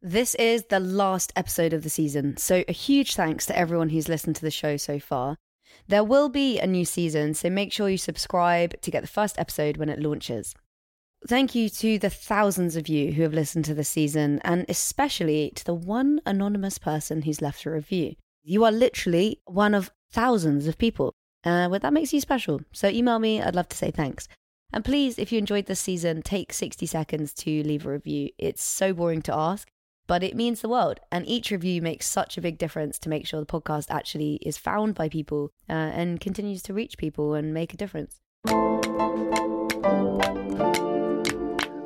This is the last episode of the season, so a huge thanks to everyone who's listened to the show so far. There will be a new season, so make sure you subscribe to get the first episode when it launches. Thank you to the thousands of you who have listened to the season, and especially to the one anonymous person who's left a review. You are literally one of thousands of people. Uh, that makes you special. So email me, I'd love to say thanks. And please, if you enjoyed this season, take 60 seconds to leave a review. It's so boring to ask, but it means the world. And each review makes such a big difference to make sure the podcast actually is found by people uh, and continues to reach people and make a difference.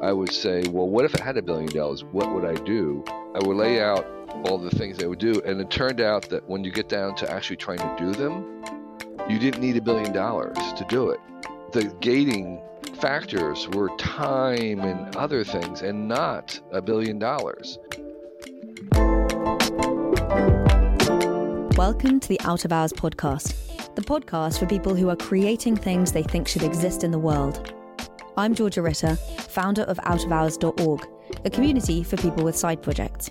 I would say, well, what if I had a billion dollars? What would I do? I would lay out all the things I would do. And it turned out that when you get down to actually trying to do them, you didn't need a billion dollars to do it. The gating factors were time and other things, and not a billion dollars. Welcome to the Out of Hours podcast, the podcast for people who are creating things they think should exist in the world. I'm Georgia Ritter, founder of OutOfHours.org, a community for people with side projects.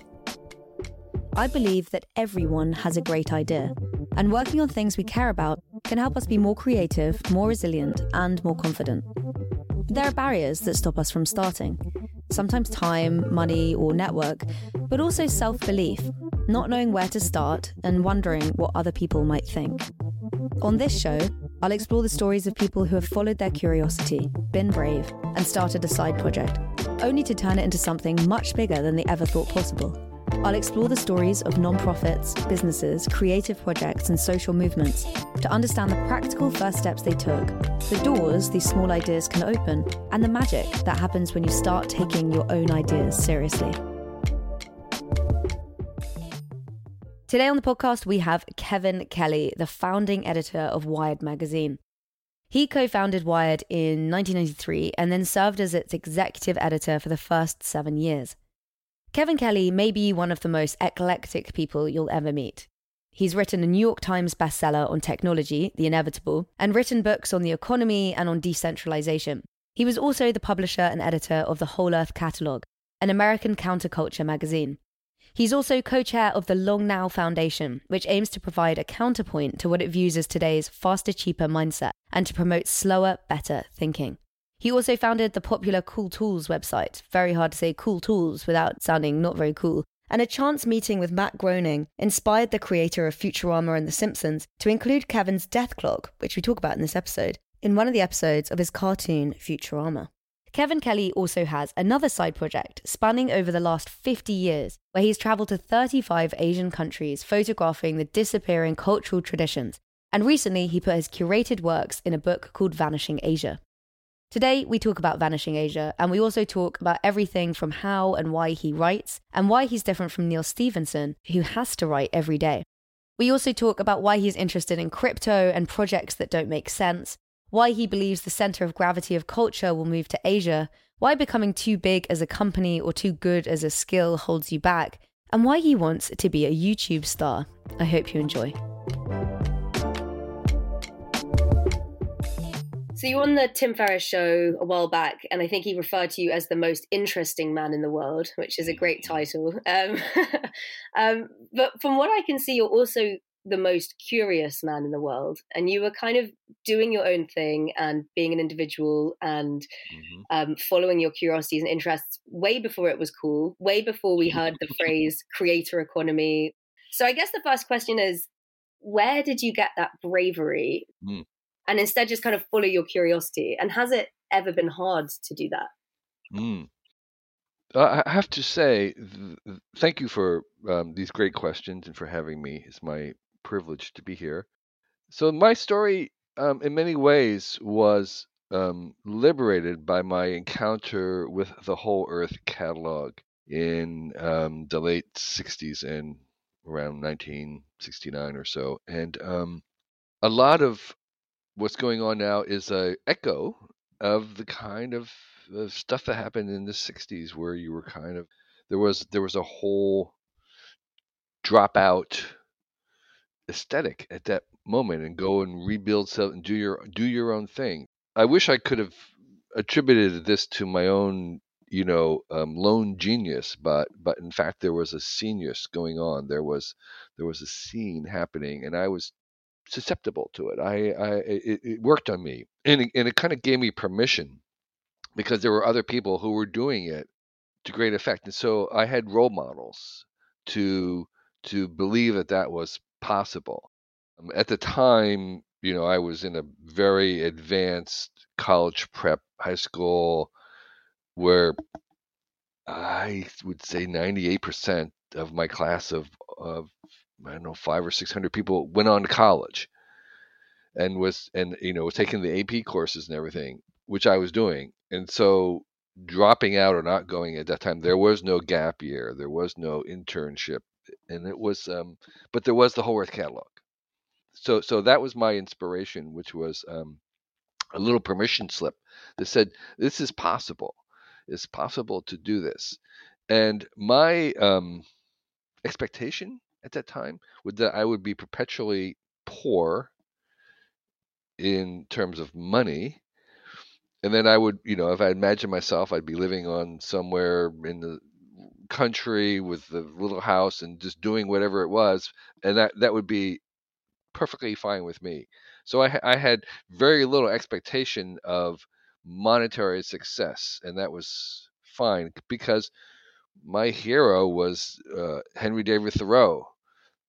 I believe that everyone has a great idea, and working on things we care about can help us be more creative, more resilient, and more confident. There are barriers that stop us from starting. Sometimes time, money, or network, but also self belief, not knowing where to start and wondering what other people might think. On this show, I'll explore the stories of people who have followed their curiosity, been brave, and started a side project, only to turn it into something much bigger than they ever thought possible. I'll explore the stories of non-profits, businesses, creative projects, and social movements to understand the practical first steps they took, the doors these small ideas can open, and the magic that happens when you start taking your own ideas seriously. Today on the podcast, we have Kevin Kelly, the founding editor of Wired magazine. He co founded Wired in 1993 and then served as its executive editor for the first seven years. Kevin Kelly may be one of the most eclectic people you'll ever meet. He's written a New York Times bestseller on technology, The Inevitable, and written books on the economy and on decentralization. He was also the publisher and editor of the Whole Earth Catalog, an American counterculture magazine. He's also co chair of the Long Now Foundation, which aims to provide a counterpoint to what it views as today's faster, cheaper mindset and to promote slower, better thinking. He also founded the popular Cool Tools website, very hard to say cool tools without sounding not very cool, and a chance meeting with Matt Groening inspired the creator of Futurama and The Simpsons to include Kevin's death clock, which we talk about in this episode, in one of the episodes of his cartoon Futurama. Kevin Kelly also has another side project spanning over the last 50 years, where he's traveled to 35 Asian countries photographing the disappearing cultural traditions. And recently, he put his curated works in a book called Vanishing Asia. Today, we talk about Vanishing Asia, and we also talk about everything from how and why he writes, and why he's different from Neal Stephenson, who has to write every day. We also talk about why he's interested in crypto and projects that don't make sense, why he believes the center of gravity of culture will move to Asia, why becoming too big as a company or too good as a skill holds you back, and why he wants to be a YouTube star. I hope you enjoy. So you were on the Tim Ferriss show a while back, and I think he referred to you as the most interesting man in the world, which is a great title. Um, um, but from what I can see, you're also the most curious man in the world and you were kind of doing your own thing and being an individual and mm-hmm. um, following your curiosities and interests way before it was cool way before we heard the phrase creator economy so i guess the first question is where did you get that bravery mm. And instead just kind of follow your curiosity and has it ever been hard to do that mm. I have to say, th- thank you for um, these great questions and for having me. It's my privilege to be here. So my story, um, in many ways, was um, liberated by my encounter with the Whole Earth catalog in um, the late '60s and around 1969 or so, and um, a lot of what's going on now is a echo of the kind of, of stuff that happened in the '60s, where you were kind of there was there was a whole dropout aesthetic at that moment and go and rebuild something do your do your own thing i wish i could have attributed this to my own you know um, lone genius, but but in fact there was a genius going on. There was there was a scene happening, and I was susceptible to it. I, I it, it worked on me, and it, and it kind of gave me permission because there were other people who were doing it to great effect, and so I had role models to to believe that that was possible. Um, at the time, you know, I was in a very advanced college prep high school where I would say 98% of my class of, of I don't know five or six hundred people went on to college and was and you know was taking the AP courses and everything, which I was doing, and so dropping out or not going at that time, there was no gap year, there was no internship, and it was um, but there was the Whole Earth catalog. So so that was my inspiration, which was um, a little permission slip that said this is possible. It's possible to do this, and my um, expectation at that time was that I would be perpetually poor in terms of money. And then I would, you know, if I imagine myself, I'd be living on somewhere in the country with the little house and just doing whatever it was, and that that would be perfectly fine with me. So I, I had very little expectation of monetary success, and that was fine because my hero was uh, Henry David Thoreau,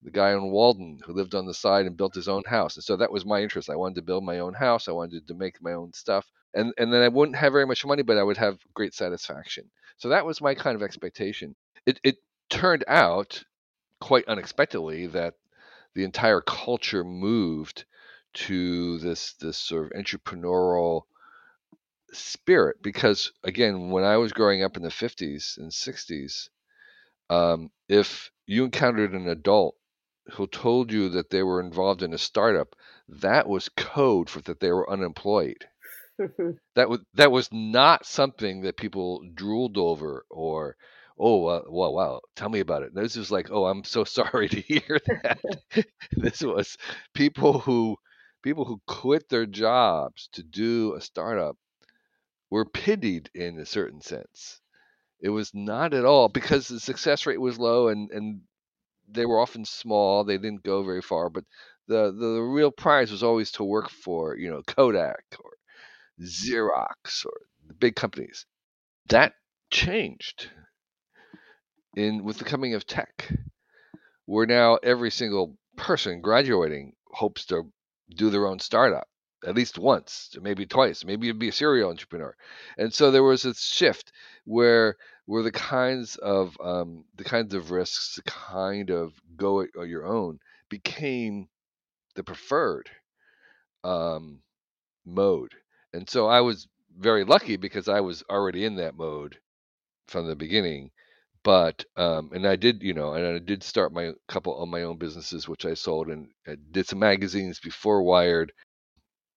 the guy on Walden who lived on the side and built his own house. And so that was my interest. I wanted to build my own house. I wanted to make my own stuff. And and then I wouldn't have very much money, but I would have great satisfaction. So that was my kind of expectation. It it turned out quite unexpectedly that the entire culture moved to this this sort of entrepreneurial spirit because again when i was growing up in the 50s and 60s um, if you encountered an adult who told you that they were involved in a startup that was code for that they were unemployed. That was that was not something that people drooled over or oh uh, wow wow tell me about it. This is like oh i'm so sorry to hear that. This was people who people who quit their jobs to do a startup were pitied in a certain sense. It was not at all because the success rate was low and and they were often small they didn't go very far but the the real prize was always to work for you know kodak or xerox or the big companies that changed in with the coming of tech where now every single person graduating hopes to do their own startup at least once, maybe twice, maybe you'd be a serial entrepreneur. And so there was a shift where where the kinds of um, the kinds of risks, the kind of go it on your own, became the preferred um, mode. And so I was very lucky because I was already in that mode from the beginning. But um, and I did, you know, and I did start my couple of my own businesses, which I sold and I did some magazines before Wired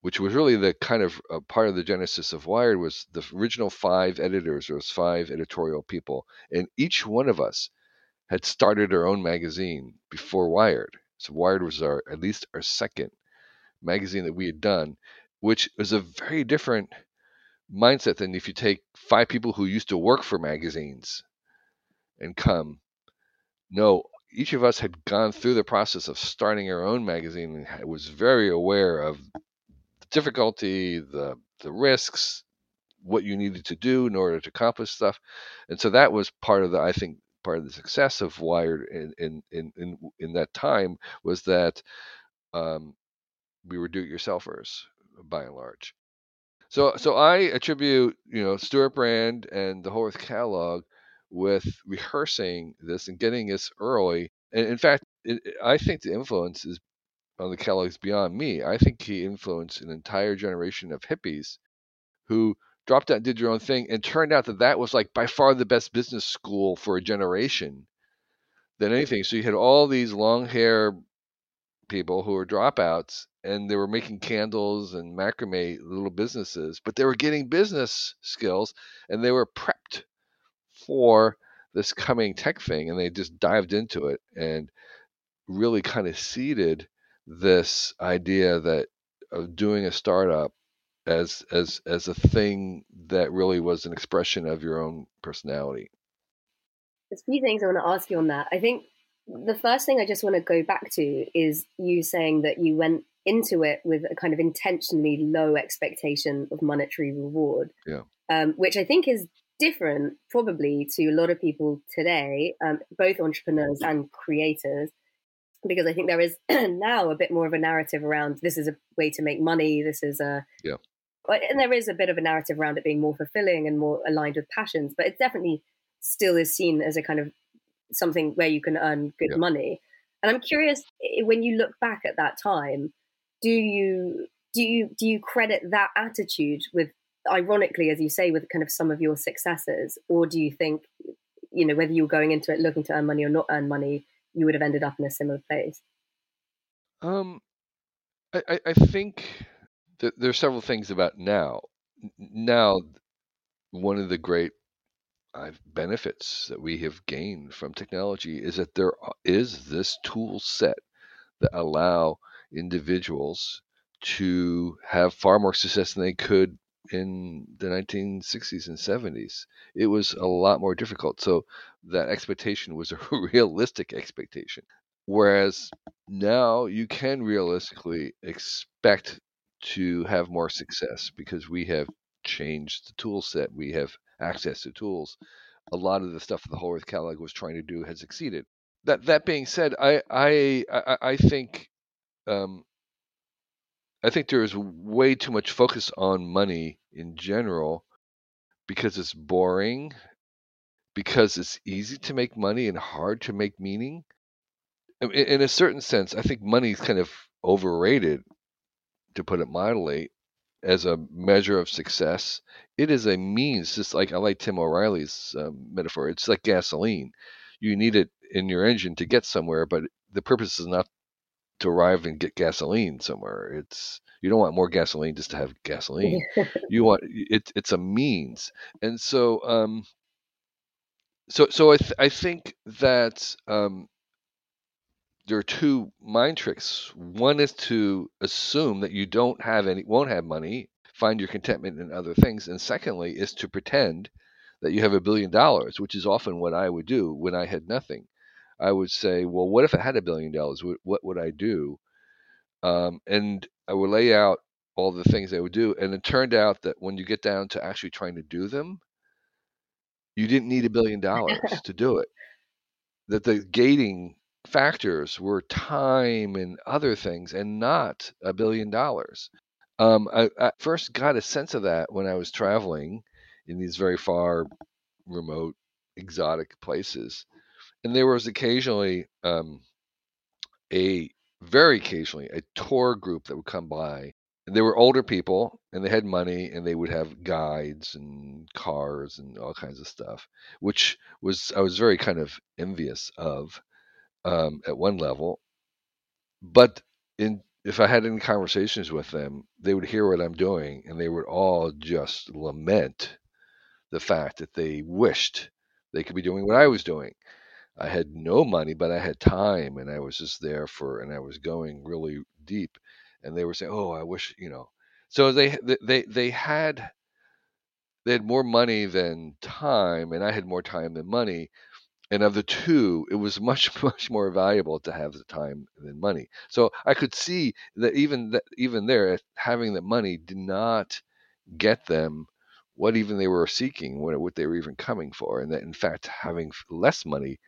which was really the kind of uh, part of the genesis of Wired was the original five editors, was five editorial people, and each one of us had started our own magazine before Wired. So Wired was our at least our second magazine that we had done, which was a very different mindset than if you take five people who used to work for magazines and come. No, each of us had gone through the process of starting our own magazine and was very aware of difficulty, the the risks, what you needed to do in order to accomplish stuff, and so that was part of the I think part of the success of Wired in in in in, in that time was that um, we were do-it-yourselfers by and large. So so I attribute you know Stewart Brand and the Whole Earth catalog with rehearsing this and getting this early. And in fact, it, I think the influence is on the catalog's beyond me. I think he influenced an entire generation of hippies who dropped out and did their own thing and turned out that that was like by far the best business school for a generation than anything. So you had all these long hair people who were dropouts and they were making candles and macrame little businesses, but they were getting business skills and they were prepped for this coming tech thing and they just dived into it and really kind of seeded this idea that of doing a startup as as as a thing that really was an expression of your own personality. There's a few things I want to ask you on that. I think the first thing I just want to go back to is you saying that you went into it with a kind of intentionally low expectation of monetary reward. Yeah. Um, which I think is different probably to a lot of people today, um, both entrepreneurs and creators, because I think there is now a bit more of a narrative around this is a way to make money. This is a yeah. And there is a bit of a narrative around it being more fulfilling and more aligned with passions, but it definitely still is seen as a kind of something where you can earn good yeah. money. And I'm curious when you look back at that time, do you do you do you credit that attitude with ironically as you say with kind of some of your successes or do you think you know whether you're going into it looking to earn money or not earn money you would have ended up in a similar place? Um i i think that there are several things about now. Now one of the great uh, benefits that we have gained from technology is that there is this tool set that allow individuals to have far more success than they could in the 1960s and 70s. It was a lot more difficult. So that expectation was a realistic expectation. Whereas now you can realistically expect to have more success because we have changed the tool set. We have access to tools. A lot of the stuff that the Whole Earth Catalog was trying to do has succeeded. That that being said, I I I, I think um, I think there is way too much focus on money in general because it's boring, because it's easy to make money and hard to make meaning. In, a certain sense, I think money is kind of overrated, to put it mildly, as a measure of success. It is a means, just like I like Tim O'Reilly's um, metaphor. It's like gasoline. You need it in your engine to get somewhere, but the purpose is not to arrive and get gasoline somewhere. It's you don't want more gasoline just to have gasoline. you want it. It's a means, and so um, so so I th- I think that um, there are two mind tricks. One is to assume that you don't have any, won't have money, find your contentment in other things, and secondly is to pretend that you have a billion dollars, which is often what I would do when I had nothing. I would say, well, what if I had a billion dollars? What, would I do? Um, and I would lay out all the things I would do. And it turned out that when you get down to actually trying to do them, you didn't need a billion dollars to do it. That the gating factors were time and other things and not a billion dollars. Um, I, I first got a sense of that when I was traveling in these very far, remote, exotic places and there was occasionally um, a very occasionally a tour group that would come by and they were older people and they had money and they would have guides and cars and all kinds of stuff which was i was very kind of envious of um, at one level. But in if i had any conversations with them they would hear what i'm doing and they would all just lament the fact that they wished they could be doing what i was doing I had no money, but I had time, and I was just there for, and I was going really deep. And they were saying, "Oh, I wish you know." So they they they had they had more money than time, and I had more time than money. And of the two, it was much much more valuable to have the time than money. So I could see that even that even there, having the money did not get them what even they were seeking, what what they were even coming for, and that in fact having less money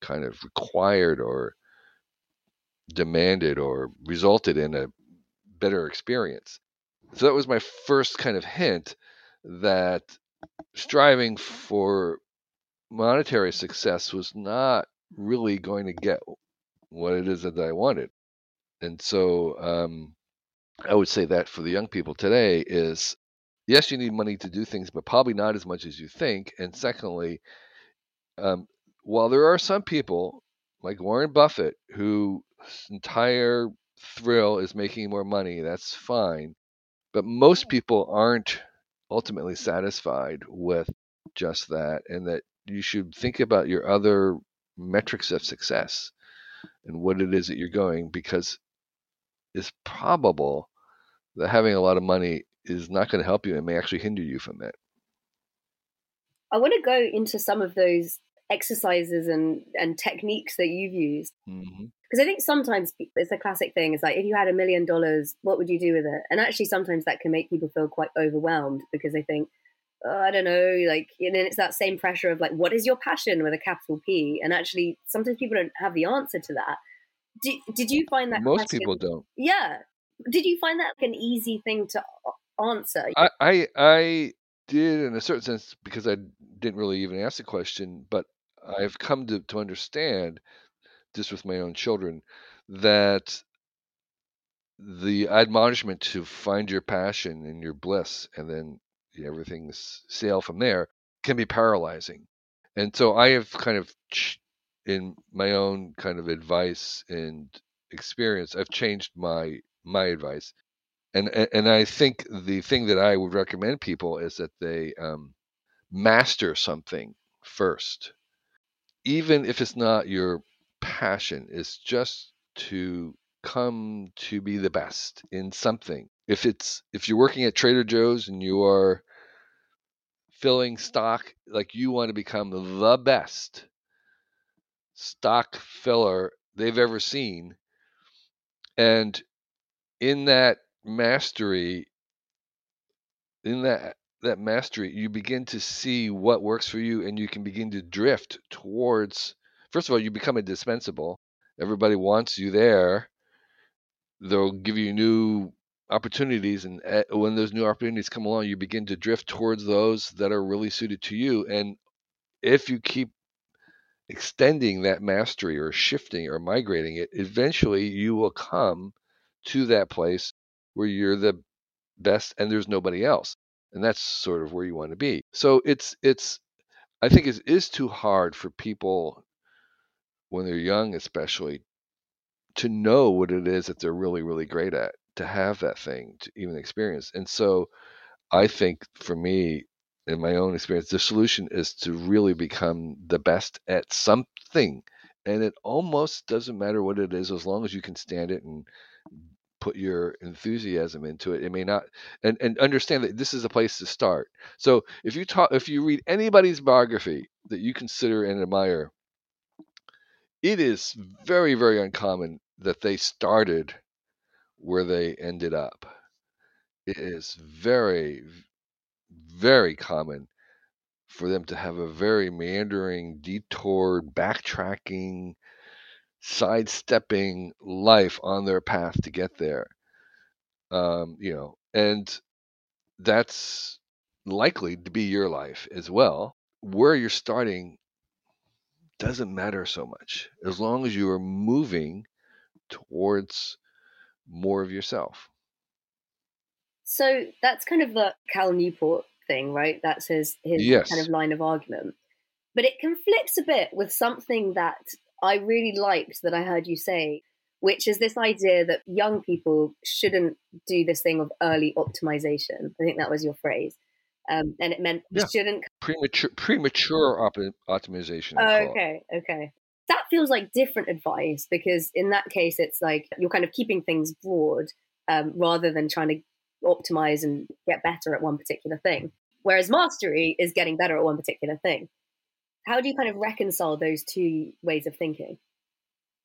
kind of required or demanded or resulted in a better experience. So that was my first kind of hint that striving for monetary success was not really going to get what it is that I wanted. And so um, I would say that for the young people today is yes, you need money to do things, but probably not as much as you think. And secondly, um, while there are some people like Warren Buffett whose entire thrill is making more money, that's fine. But most mm. people aren't ultimately satisfied with just that, and that you should think about your other metrics of success and what it is that you're going because it's probable that having a lot of money is not going to help you and may actually hinder you from that. I want to go into some of those exercises and and techniques that you've used because mm-hmm. I think sometimes it's a classic thing. It's like if you had a million dollars, what would you do with it? And actually, sometimes that can make people feel quite overwhelmed because they think, oh, I don't know, like, and then it's that same pressure of like, what is your passion with a capital P? And actually, sometimes people don't have the answer to that. Did, did you find that most question, people don't? Yeah. Did you find that like an easy thing to answer? I, I I did in a certain sense because I didn't really even ask the question, but I've come to, to understand just with my own children that the admonishment to find your passion and your bliss and then everything's sail from there can be paralyzing. And so I have kind of in my own kind of advice and experience, I've changed my my advice. And and I think the thing that I would recommend people is that they um, master something first even if it's not your passion, it's just to come to be the best in something. If it's if you're working at Trader Joe's and you are filling stock like you want to become the best stock filler they've ever seen and in that mastery in that that mastery, you begin to see what works for you and you can begin to drift towards first of all, you become indispensable. Everybody wants you there. They'll give you new opportunities and eh, when those new opportunities come along, you begin to drift towards those that are really suited to you and if you keep extending that mastery or shifting or migrating it, eventually you will come to that place where you're the best and there's nobody else and that's sort of where you want to be. So it's it's I think it is too hard for people when they're young, especially, to know what it is that they're really really great at, to have that thing, to even experience. And so I think for me, in my own experience, the solution is to really become the best at something. And it almost doesn't matter what it is as long as you can stand it and put your enthusiasm into it. It may not, and, and understand that this is a place to start. So if you talk, if you read anybody's biography that you consider and admire, it is very, very uncommon that they started where they ended up. It is very, very common for them to have a very meandering, detoured, backtracking, sidestepping life on their path to get there. Um, you know, and that's likely to be your life as well. Where you're starting doesn't matter so much as long as you are moving towards more of yourself. So that's kind of the Cal Newport thing, right? That's his his yes. kind of line of argument. But it conflicts a bit with something that I really liked that I heard you say, which is this idea that young people shouldn't do this thing of early optimization. I think that was your phrase. Um, and it meant yeah. shouldn't premature premature op- optimization. Oh, okay, okay. That feels like different advice because in that case, it's like you're kind of keeping things broad um, rather than trying to optimize and get better at one particular thing. Whereas mastery is getting better at one particular thing. How do you kind of reconcile those two ways of thinking?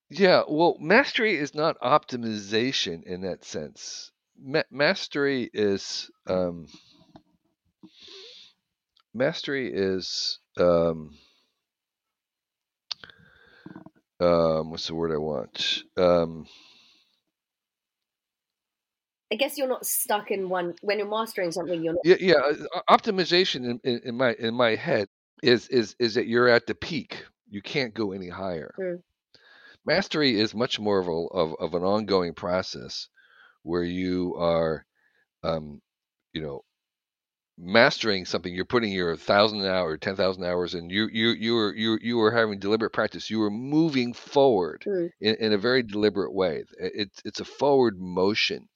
Yeah, well, mastery is not optimization in that sense. Ma- mastery is um, mastery is um, um, what's the word I want? Um, I guess you're not stuck in one when you're mastering something. You're not. Yeah, yeah. Uh, optimization in, in, in my in my head is is is that you're at the peak. You can't go any higher. Mm. Mastery is much more of a of, of an ongoing process where you are, um, you know, mastering something. You're putting your thousand hour, ten thousand hours, and you you you are you you are having deliberate practice. You are moving forward mm. in, in a very deliberate way. It's it's a forward motion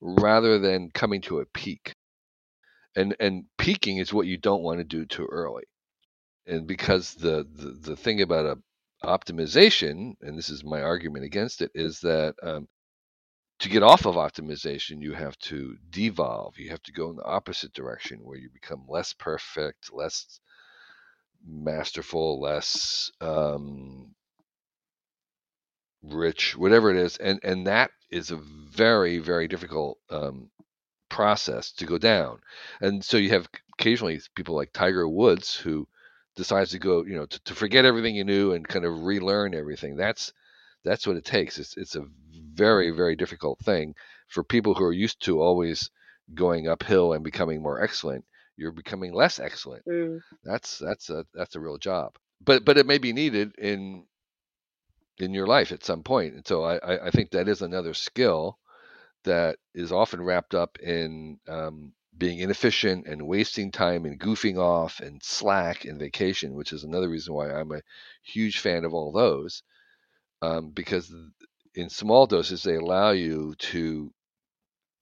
rather than coming to a peak. And and peaking is what you don't want to do too early and because the, the, the thing about a optimization, and this is my argument against it, is that um, to get off of optimization, you have to devolve. You have to go in the opposite direction where you become less perfect, less masterful, less um, rich, whatever it is, and and that is a very very difficult um, process to go down. And so you have occasionally people like Tiger Woods who decides to go, you know, to, to forget everything you knew and kind of relearn everything. That's that's what it takes. It's it's a very very difficult thing for people who are used to always going uphill and becoming more excellent. You're becoming less excellent. Mm. That's that's a that's a real job. But but it may be needed in in your life at some point. And so I I think that is another skill that is often wrapped up in um, being inefficient and wasting time and goofing off and slack and vacation, which is another reason why I'm a huge fan of all those, um, because in small doses they allow you to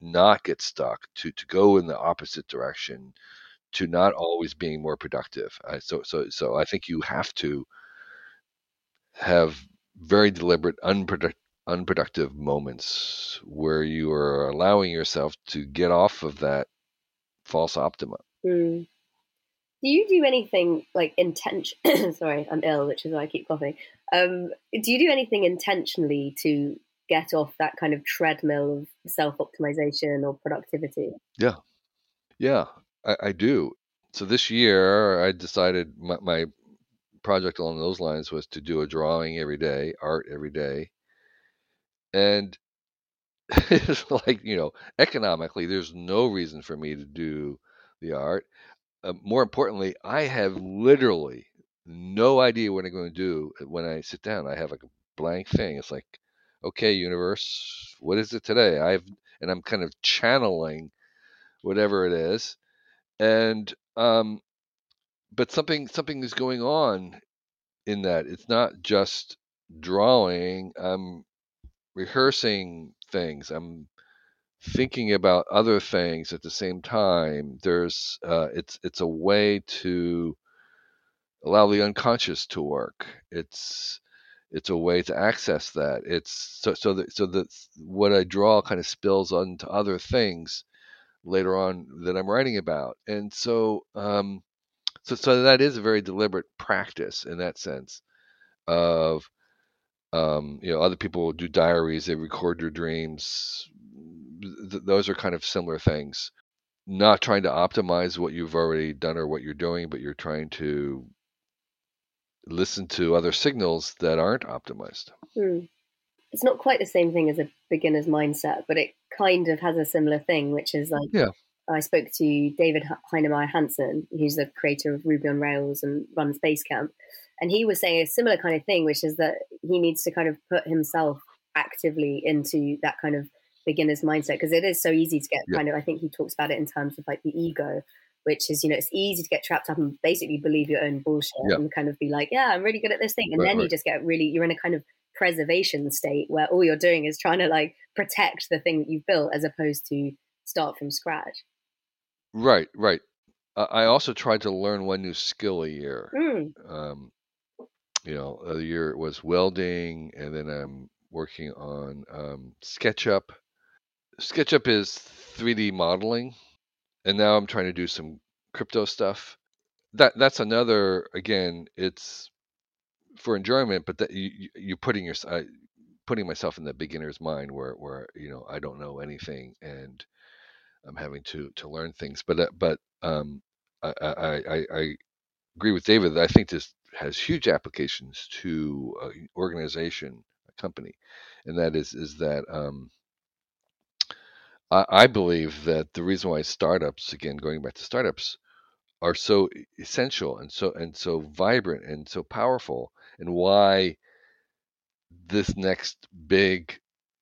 not get stuck, to to go in the opposite direction, to not always being more productive. So so so I think you have to have very deliberate, unproductive unproductive moments where you are allowing yourself to get off of that false optima. Mm. Do you do anything like intention? Sorry, I'm ill, which is why I keep coughing. Um, do you do anything intentionally to get off that kind of treadmill of self optimization or productivity? Yeah, yeah, I, I, do. So this year, I decided my, my project along those lines was to do a drawing every day, art every day, and it's like you know economically there's no reason for me to do the art. Uh, more importantly i have literally no idea what i'm going to do when i sit down. I have like a blank thing. It's like okay universe what is it today? I've and i'm kind of channeling whatever it is. And um but something something is going on in that. It's not just drawing. I'm rehearsing things. I'm thinking about other things at the same time. There's uh, it's it's a way to allow the unconscious to work. It's it's a way to access that. It's so so that so that what I draw kind of spills onto other things later on that I'm writing about. And so um, so so that is a very deliberate practice in that sense of um, you know, other people do diaries; they record your dreams. Th- those are kind of similar things. Not trying to optimize what you've already done or what you're doing, but you're trying to listen to other signals that aren't optimized. Hmm. It's not quite the same thing as a beginner's mindset, but it kind of has a similar thing, which is like yeah. I spoke to David Heinemeier Hansson, who's the creator of Ruby on Rails and runs Basecamp, and he was saying a similar kind of thing, which is that he needs to kind of put himself actively into that kind of beginner's mindset because it is so easy to get yeah. kind of. I think he talks about it in terms of like the ego, which is you know it's easy to get trapped up and basically believe your own bullshit yeah. and kind of be like, yeah, I'm really good at this thing, and right, then right. you just get really you're in a kind of preservation state where all you're doing is trying to like protect the thing that you've built as opposed to start from scratch. Right, right. Uh, I also tried to learn one new skill a year. Mm. Um, you know, other year it was welding, and then I'm working on um, SketchUp. SketchUp is 3D modeling, and now I'm trying to do some crypto stuff. That that's another again. It's for enjoyment, but that you you're putting your uh, putting myself in the beginner's mind where where you know I don't know anything and I'm having to to learn things. But uh, but um, I, I I I agree with David that I think this has huge applications to an organization, a company, and that is is that um, I, I believe that the reason why startups, again going back to startups, are so essential and so and so vibrant and so powerful, and why this next big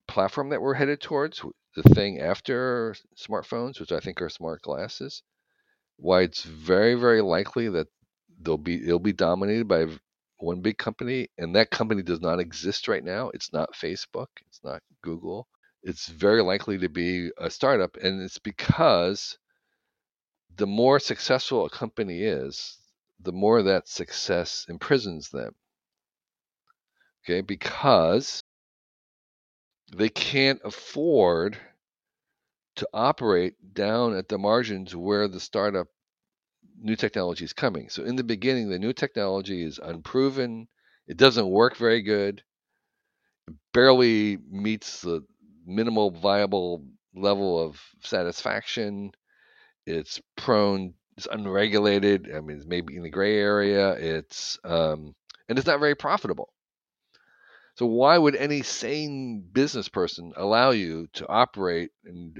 platform that we're headed towards, the thing after smartphones, which I think are smart glasses, why it's very very likely that they'll be it'll be dominated by one big company and that company does not exist right now. It's not facebook it's not google. It's very likely to be a startup and it's because the more successful a company is the more that success imprisons them. Okay because they can't afford to operate down at the margins where the startup new technology is coming. So in the beginning, the new technology is unproven. It doesn't work very good. It barely meets the minimal viable level of satisfaction. It's prone. It's unregulated. I mean, it's maybe in the gray area. It's um, and it's not very profitable. So why would any sane business person allow you to operate and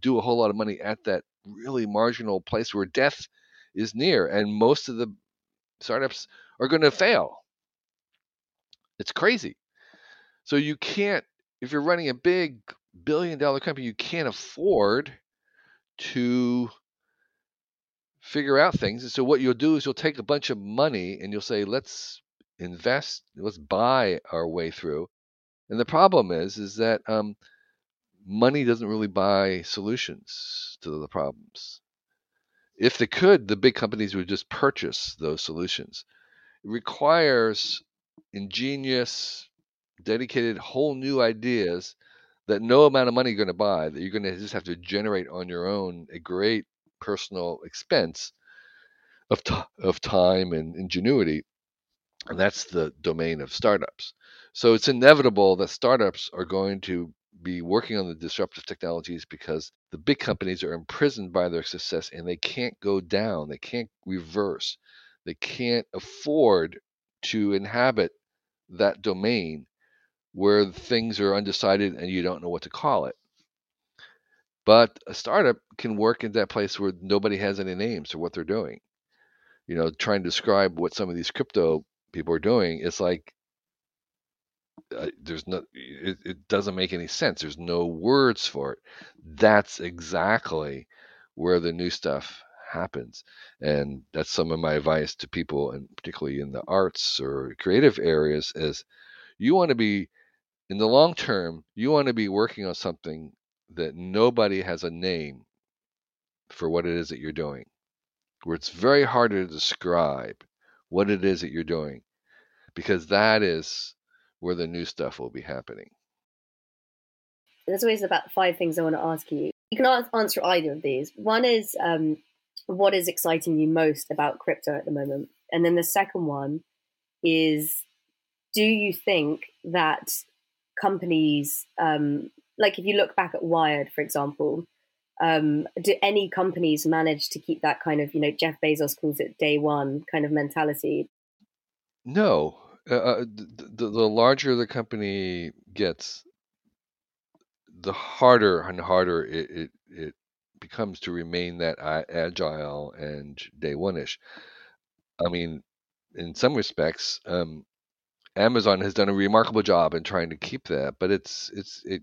do a whole lot of money at that really marginal place where death is near and most of the startups are going to fail? It's crazy. So you can't if you're running a big billion dollar company, you can't afford to figure out things. And so what you'll do is you'll take a bunch of money and you'll say, let's invest, let's buy our way through. And the problem is, is that um, money doesn't really buy solutions to the problems. If they could, the big companies would just purchase those solutions. It requires ingenious, dedicated, whole new ideas that no amount of money you're going to buy, that you're going to just have to generate on your own a great personal expense of, t- of time and ingenuity and that's the domain of startups. So it's inevitable that startups are going to be working on the disruptive technologies because the big companies are imprisoned by their success and they can't go down, they can't reverse, they can't afford to inhabit that domain where things are undecided and you don't know what to call it. But a startup can work in that place where nobody has any names for what they're doing. You know, trying to describe what some of these crypto people are doing, it's like there's no it, it doesn't make any sense. There's no words for it. That's exactly where the new stuff happens. And that's some of my advice to people and particularly in the arts or creative areas is you want to be in the long term, you want to be working on something that nobody has a name for what it is that you're doing. Where it's very hard to describe what it is that you're doing because that is where the new stuff will be happening. There's always about five things I want to ask you. You can answer either of these. One is um, what is exciting you most about crypto at the moment? And then the second one is do you think that companies, um, like if you look back at Wired, for example, um, do any companies manage to keep that kind of, you know, Jeff Bezos calls it day one kind of mentality? No, uh, uh the, the larger the company gets, the harder and harder it, it, it becomes to remain that agile and day one ish. I mean, in some respects, um, Amazon has done a remarkable job in trying to keep that, but it's it's it,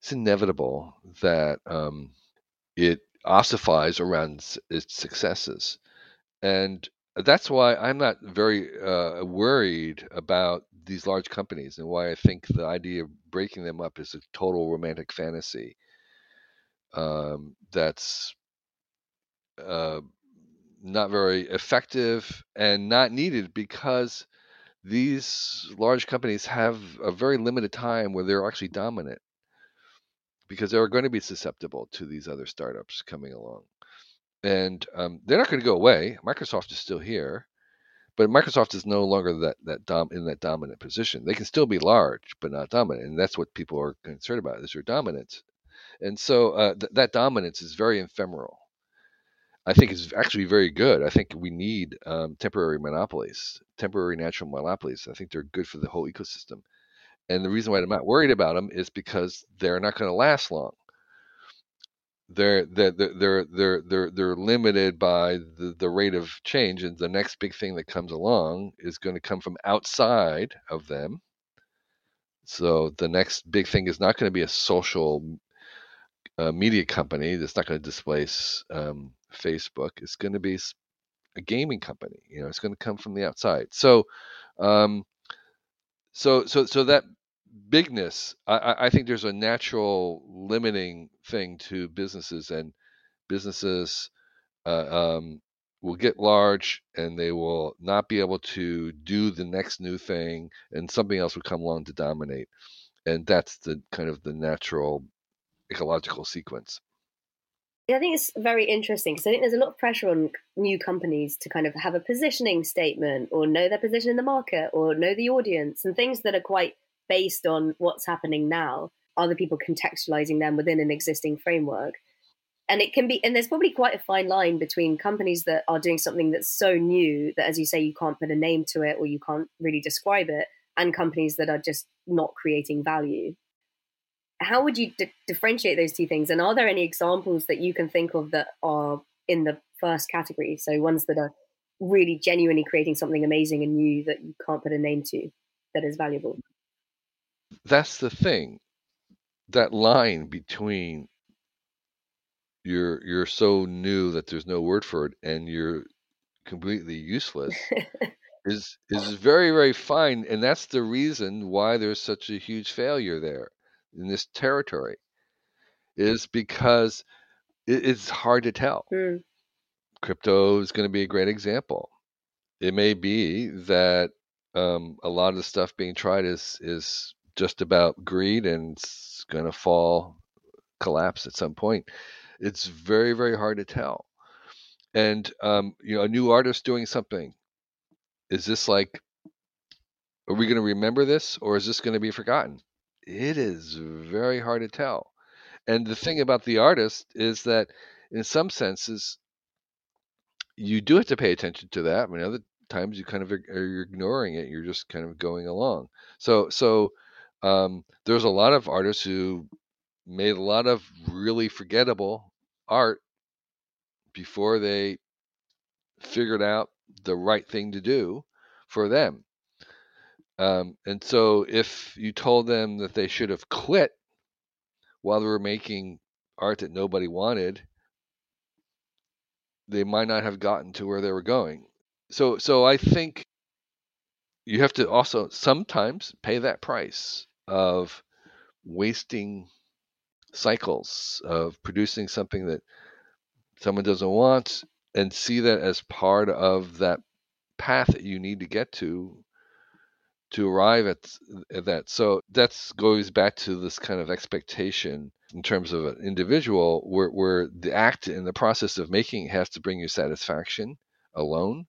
it's inevitable that um, it ossifies around its successes, and that's why I'm not very uh, worried about these large companies and why I think the idea of breaking them up is a total romantic fantasy. Um, that's uh, not very effective and not needed because these large companies have a very limited time where they're actually dominant because they're going to be susceptible to these other startups coming along and um, they're not going to go away. Microsoft is still here, but Microsoft is no longer that that dom- in that dominant position. They can still be large, but not dominant, and that's what people are concerned about is their dominance. And so uh, th- that dominance is very ephemeral. I think it's actually very good. I think we need um, temporary monopolies, temporary natural monopolies. I think they're good for the whole ecosystem. And the reason why I'm not worried about them is because they're not going to last long they're they're they're they're they're limited by the, the rate of change and the next big thing that comes along is going to come from outside of them. So the next big thing is not going to be a social uh, media company that's not going to displace um, facebook. It's going to be a gaming company you know it's going to come from the outside. So um, so so so that bigness, I, I think there's a natural limiting thing to businesses, and businesses uh, um, will get large and they will not be able to do the next new thing, and something else will come along to dominate. and that's the kind of the natural ecological sequence. I think it's very interesting because I think there's a lot of pressure on new companies to kind of have a positioning statement or know their position in the market or know the audience and things that are quite based on what's happening now. Other people contextualizing them within an existing framework. And it can be, and there's probably quite a fine line between companies that are doing something that's so new that, as you say, you can't put a name to it or you can't really describe it, and companies that are just not creating value how would you di- differentiate those two things? And are there any examples that you can think of that are in the first category? So ones that are really genuinely creating something amazing and new that you can't put a name to that is valuable. That's the thing. That line between you're you're so new that there's no word for it and you're completely useless is is very very fine and that's the reason why there's such a huge failure there in this territory is because it's hard to tell. Mm. Crypto is going to be a great example. It may be that um, a lot of the stuff being tried is is just about greed and it's going to fall, collapse at some point. It's very very hard to tell. And um, you know, a new artist doing something. Is this like? Are we going to remember this, or is this going to be forgotten? it is very hard to tell. And the thing about the artist is that, in some senses, you do have to pay attention to that. I mean, other times you kind of are ignoring it. You're just kind of going along. So, so um, there's a lot of artists who made a lot of really forgettable art before they figured out the right thing to do for them. Um, and so if you told them that they should have quit while they were making art that nobody wanted, they might not have gotten to where they were going. So so I think you have to also sometimes pay that price of wasting cycles of producing something that someone doesn't want and see that as part of that path that you need to get to to arrive at, at that. So that goes back to this kind of expectation in terms of an individual where, where the act and the process of making has to bring you satisfaction alone.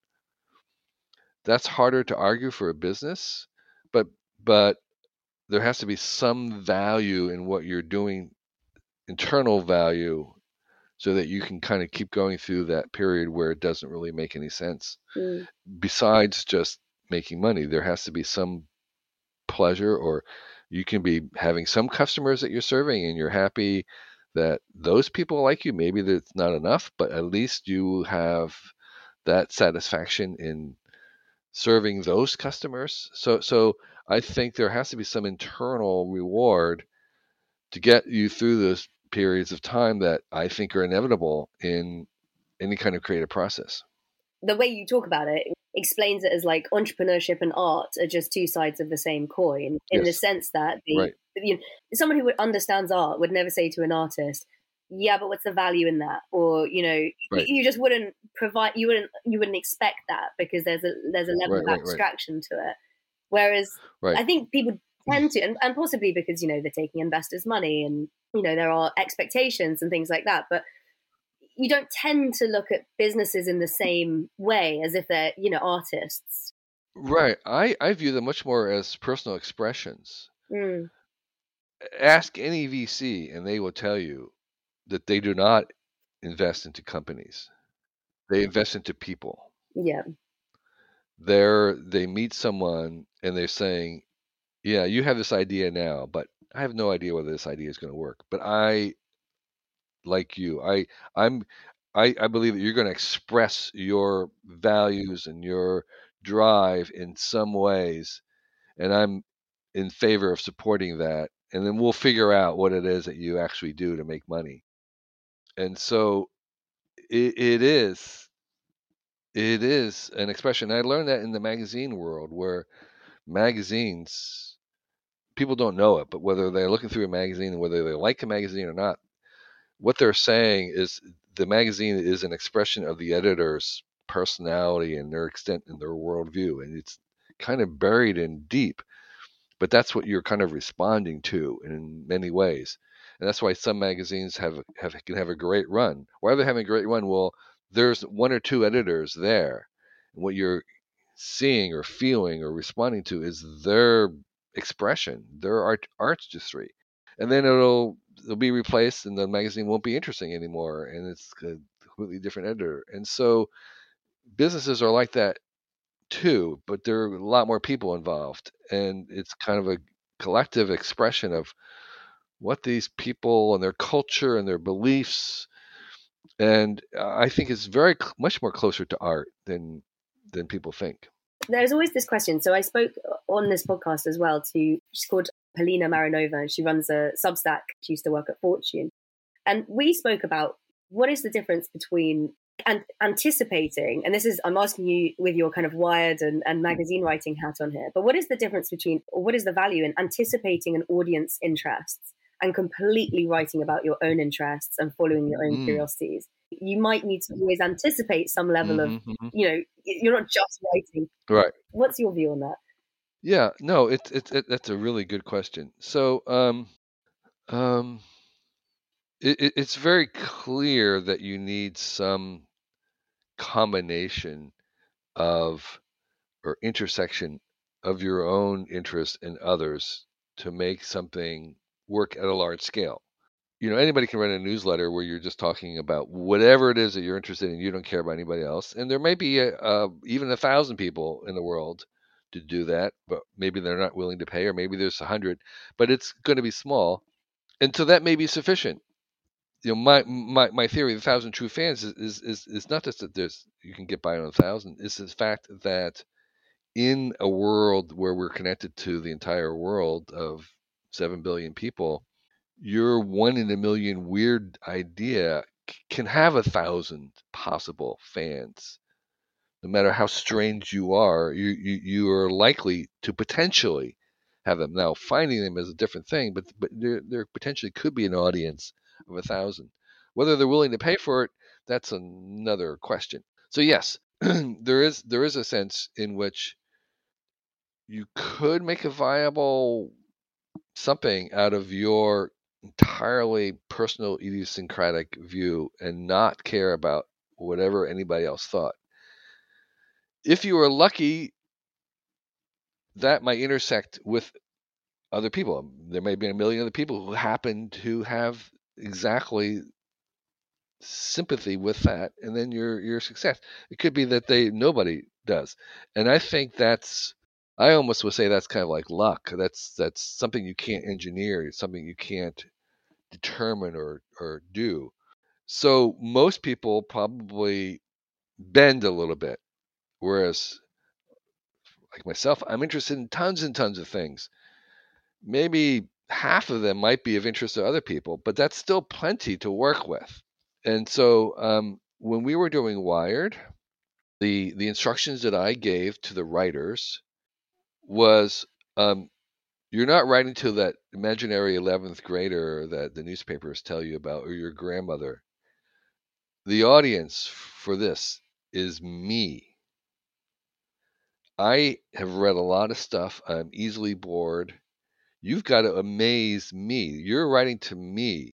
That's harder to argue for a business, but but there has to be some value in what you're doing, internal value, so that you can kind of keep going through that period where it doesn't really make any sense. Mm. Besides just making money. There has to be some pleasure, or you can be having some customers that you're serving and you're happy that those people like you. Maybe that's not enough, but at least you have that satisfaction in serving those customers. So, so I think there has to be some internal reward to get you through those periods of time that I think are inevitable in any kind of creative process. The way you talk about it explains it as like entrepreneurship and art are just two sides of the same coin in yes. the sense that the, right. you know, someone who understands art would never say to an artist yeah but what's the value in that? Or you know right. you just wouldn't provide you wouldn't you wouldn't expect that because there's a there's a level right, of abstraction to it. Whereas i think people tend to and, and possibly because you know they're taking investors money and you know there are expectations and things like that but you don't tend to look at businesses in the same way as if they're you know artists. Right. I i view them much more as personal expressions. Mm. ask any vc and they will tell you that they do not invest into companies they invest into people yeah they're they meet someone and they're saying yeah you have this idea now but i have no idea whether this idea is going to work but i like you. I I'm I, I believe that you're going to express your values and your drive in some ways, and I'm in favor of supporting that. And then we'll figure out what it is that you actually do to make money. And so it, it is it is an expression. I learned that in the magazine world where magazines people don't know it, but whether they're looking through a magazine and whether they like a magazine or not, what they're saying is the magazine is an expression of the editor's personality and their extent and their worldview, and it's kind of buried in deep. but that's what you're kind of responding to in many ways. And that's why some magazines have have can have a great run. Why are they having a great run? Well, there's one or two editors there. What you're seeing or feeling or responding to is their expression, their art artistry. And then it'll it'll be replaced and the magazine won't be interesting anymore and it's a completely different editor. And so businesses are like that too, but there are a lot more people involved and it's kind of a collective expression of what these people and their culture and their beliefs and uh, I think it's very much more closer to art than than people think. There's always this question. So I spoke uh, on this podcast as well to she's called Polina Marinova and she runs a Substack. She used to work at Fortune, and we spoke about what is the difference between and anticipating and this is i'm asking you with your kind of wired and, and mm. magazine writing hat on here but what is the difference between or what is the value in anticipating an audience interests and completely writing about your own interests and following your own mm. curiosities. You might need to always anticipate some level mm-hmm, of, mm-hmm. you know, you're not just writing. Right. What's your view on that? Yeah, no, it's it's it, that's a really good question. So, um, um, it, it's very clear that you need some combination of or intersection of your own interest and others to make something work at a large scale. You know, anybody can write a newsletter where you're just talking about whatever it is that you're interested in. You don't care about anybody else, and there may be a, a, even a thousand people in the world to do that, but maybe they're not willing to pay, or maybe there's a hundred, but it's going to be small, and so that may be sufficient. You know, my my my theory, the thousand true fans, is is is, is not just that there's you can get by on a thousand. It's the fact that in a world where we're connected to the entire world of 7 billion people, your one in a million weird idea can have a thousand possible fans. No matter how strange you are, you, you, you are likely to potentially have them. Now, finding them is a different thing, but, but there, there potentially could be an audience of a thousand. Whether they're willing to pay for it, that's another question. So yes, there is there is a sense in which you could make a viable something out of your entirely personal idiosyncratic view and not care about whatever anybody else thought. If you are lucky, that might intersect with other people. Um, there may be a million other people who happen to have exactly sympathy with that, and then your your success. It could be that they nobody does, and I think that's I almost would say that's kind of like luck. That's that's something you can't engineer. It's something you can't determine or or do. So most people probably bend a little bit, whereas like myself, I'm interested in tons and tons of things. Maybe half of them might be of interest to other people, but that's still plenty to work with. And so um, when we were doing Wired, the the instructions that I gave to the writers was um, you're not writing to that imaginary 11th grader that the newspapers tell you about or your grandmother. The audience for this is me. I have read a lot of stuff. I'm easily bored. You've got to amaze me. You're writing to me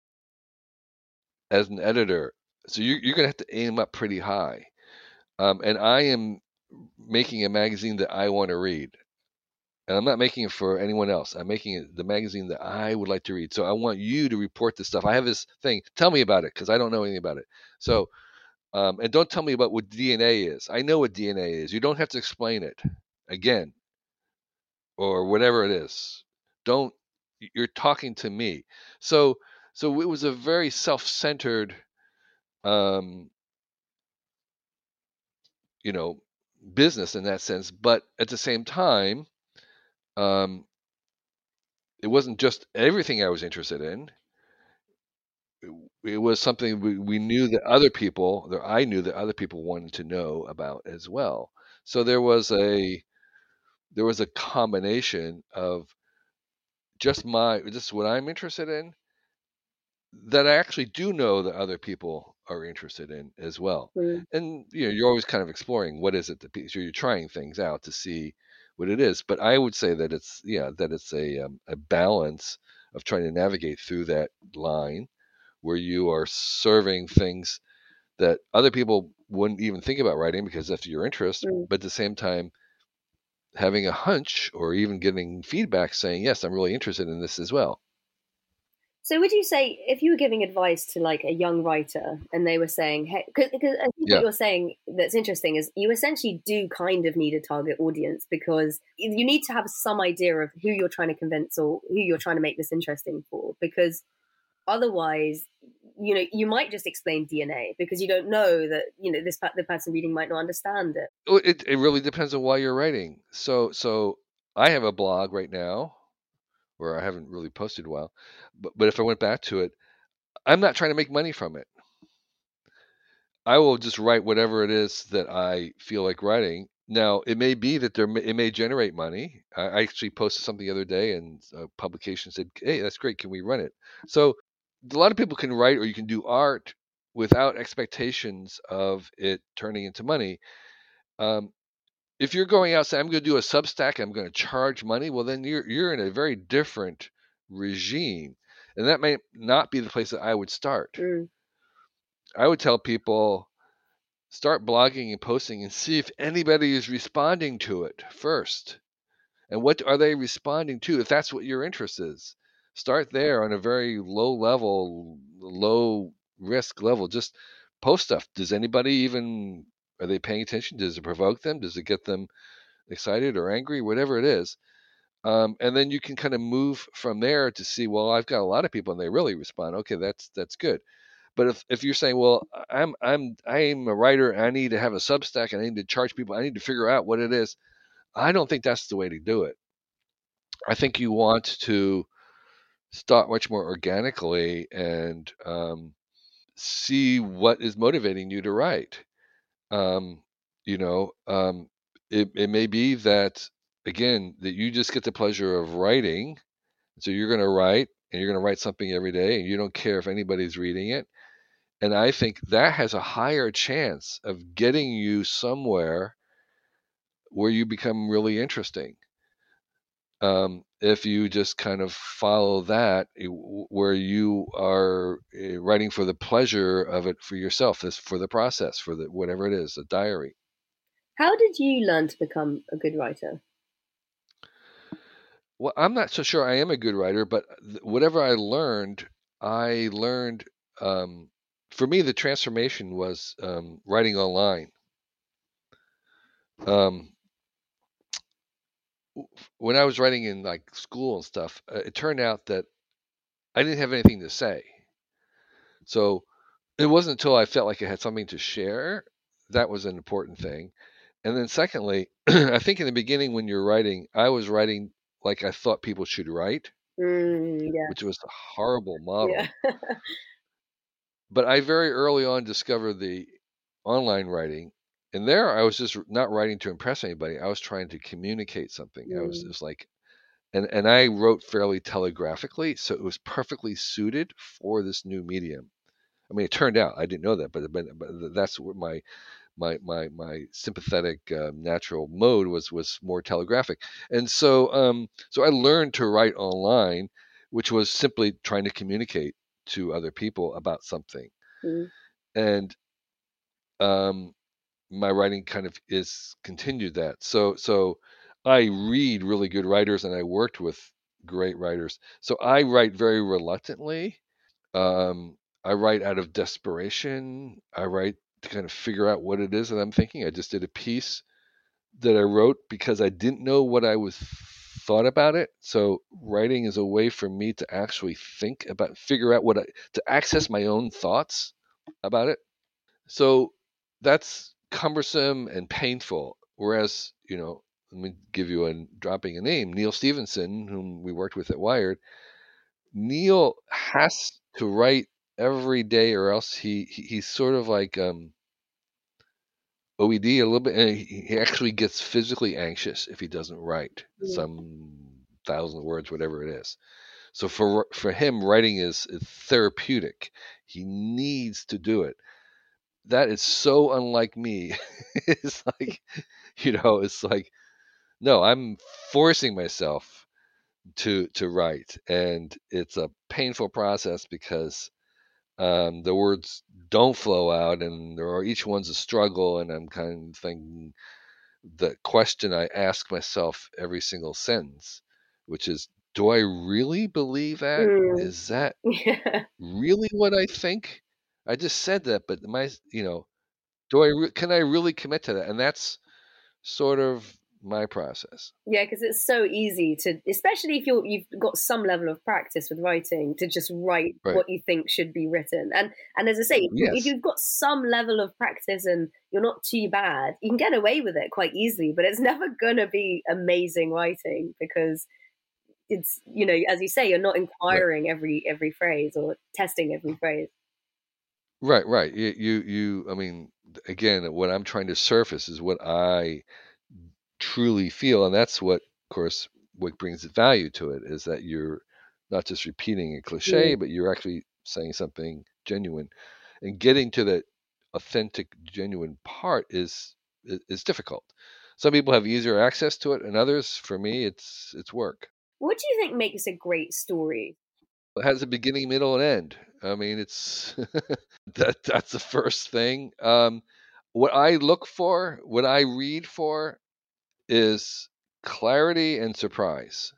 as an editor. So you're, you're going to have to aim up pretty high. Um, and I am making a magazine that I want to read and I'm not making it for anyone else. I'm making it the magazine that I would like to read. So I want you to report this stuff. I have this thing. Tell me about it because I don't know anything about it. So, um, and don't tell me about what DNA is. I know what DNA is. You don't have to explain it again or whatever it is. Don't. You're talking to me. So, so it was a very self-centered, um, you know, business in that sense. But at the same time um, it wasn't just everything I was interested in. It, it was something we, we knew that other people, that I knew that other people wanted to know about as well. So there was a there was a combination of just my this is what I'm interested in that I actually do know that other people are interested in as well. Mm. And you know, you're always kind of exploring what is it that so you're trying things out to see what it is. But I would say that it's yeah that it's a um, a balance of trying to navigate through that line where you are serving things that other people wouldn't even think about writing because that's your interest, mm. but at the same time having a hunch or even getting feedback saying, yes, I'm really interested in this as well. So, would you say if you were giving advice to like a young writer and they were saying, hey, because I think yeah. what you're saying that's interesting is you essentially do kind of need a target audience because you need to have some idea of who you're trying to convince or who you're trying to make this interesting for. Because otherwise, you know, you might just explain DNA because you don't know that, you know, this the person reading might not understand it. It, it really depends on why you're writing. So, so I have a blog right now where I haven't really posted a while. But but if I went back to it, I'm not trying to make money from it. I will just write whatever it is that I feel like writing. Now, it may be that there it may generate money. I, actually posted something the other day, and a publication said, "Hey, that's great. Can we run it?" So, a lot of people can write, or you can do art without expectations of it turning into money. Um, if you're going out saying I'm going to do a Substack, I'm going to charge money, well then you're you're in a very different regime, and that may not be the place that I would start. Mm. I would tell people start blogging and posting and see if anybody is responding to it first. And what are they responding to if that's what your interest is? Start there on a very low level, low risk level. Just post stuff. Does anybody even are they paying attention? Does it provoke them? Does it get them excited or angry? Whatever it is. Um, and then you can kind of move from there to see, well, I've got a lot of people and they really respond. Okay, that's that's good. But if, if you're saying, well, I'm I'm I'm a writer, I need to have a Substack, and I need to charge people, I need to figure out what it is. I don't think that's the way to do it. I think you want to start much more organically and um, see what is motivating you to write. Um, you know, um, it, it may be that again that you just get the pleasure of writing. So you're going to write and you're going to write something every day, and you don't care if anybody's reading it. And I think that has a higher chance of getting you somewhere where you become really interesting. Um, if you just kind of follow that, where you are eh, writing for the pleasure of it for yourself, this for the process, for the whatever it is, a diary. How did you learn to become a good writer? Well, I'm not so sure I am a good writer, but whatever I learned, I learned. Um, for me, the transformation was um, writing online. Um, when I was writing in like school and stuff, uh, it turned out that I didn't have anything to say. So it wasn't until I felt like I had something to share that was an important thing. And then secondly, I think in the beginning when you're writing, I was writing like I thought people should write, mm, yeah. which was a horrible model. Yeah. but I very early on discovered the online writing and there I was just not writing to impress anybody. I was trying to communicate something. Mm. I was mm. just like, and and I wrote fairly telegraphically, so it was perfectly suited for this new medium. I mean, it turned out I didn't know that, but but, but that's what my my my my sympathetic uh, natural mode was was more telegraphic, and so um so I learned to write online, which was simply trying to communicate to other people about something, mm. and um my writing kind of is continued that. So so I read really good writers and I worked with great writers. So I write very reluctantly. Um, I write out of desperation. I write to kind of figure out what it is that I'm thinking. I just did a piece that I wrote because I didn't know what I was thought about it. So writing is a way for me to actually think about, figure out what I to access my own thoughts about it. So that's cumbersome and painful. Whereas, you know, let me give you a dropping a name, Neal Stephenson, whom we worked with at Wired. Neil has to write every day, or else he, he he's sort of like um, OCD a little bit, and he, he actually gets physically anxious if he doesn't write yeah. some thousand words, whatever it is. So for for him, writing is, is therapeutic. He needs to do it that is so unlike me. it's like, you know, it's like no, I'm forcing myself to to write, and it's a painful process because um, the words don't flow out, and there are each one's a struggle, and I'm kind of thinking the question I ask myself every single sentence, which is, do I really believe that? Mm. Is that Yeah. really what I think? I just said that, but my, you know, do I re- can I really commit to that? And that's sort of my process. Yeah, because it's so easy to, especially if you're you've got some level of practice with writing, to just write Right. what you think should be written. And and as I say, if, if you've got some level of practice and you're not too bad, you can get away with it quite easily. But it's never gonna be amazing writing because it's you know, as you say, you're not inquiring every every phrase or testing every phrase. Right, right. You, you, you, I mean, again, uh, what I'm trying to surface is what I truly feel, and that's what, of course, what brings value to it is that you're not just repeating a cliche, mm. but you're actually saying something genuine, and getting to that authentic, genuine part is is, is difficult. Some people have easier access to it, and others, for me, it's it's work. What do you think makes a great story? Has a beginning, middle, and end. I mean, it's that that's the first thing. Um, what I look for, what I read for, is clarity and surprise.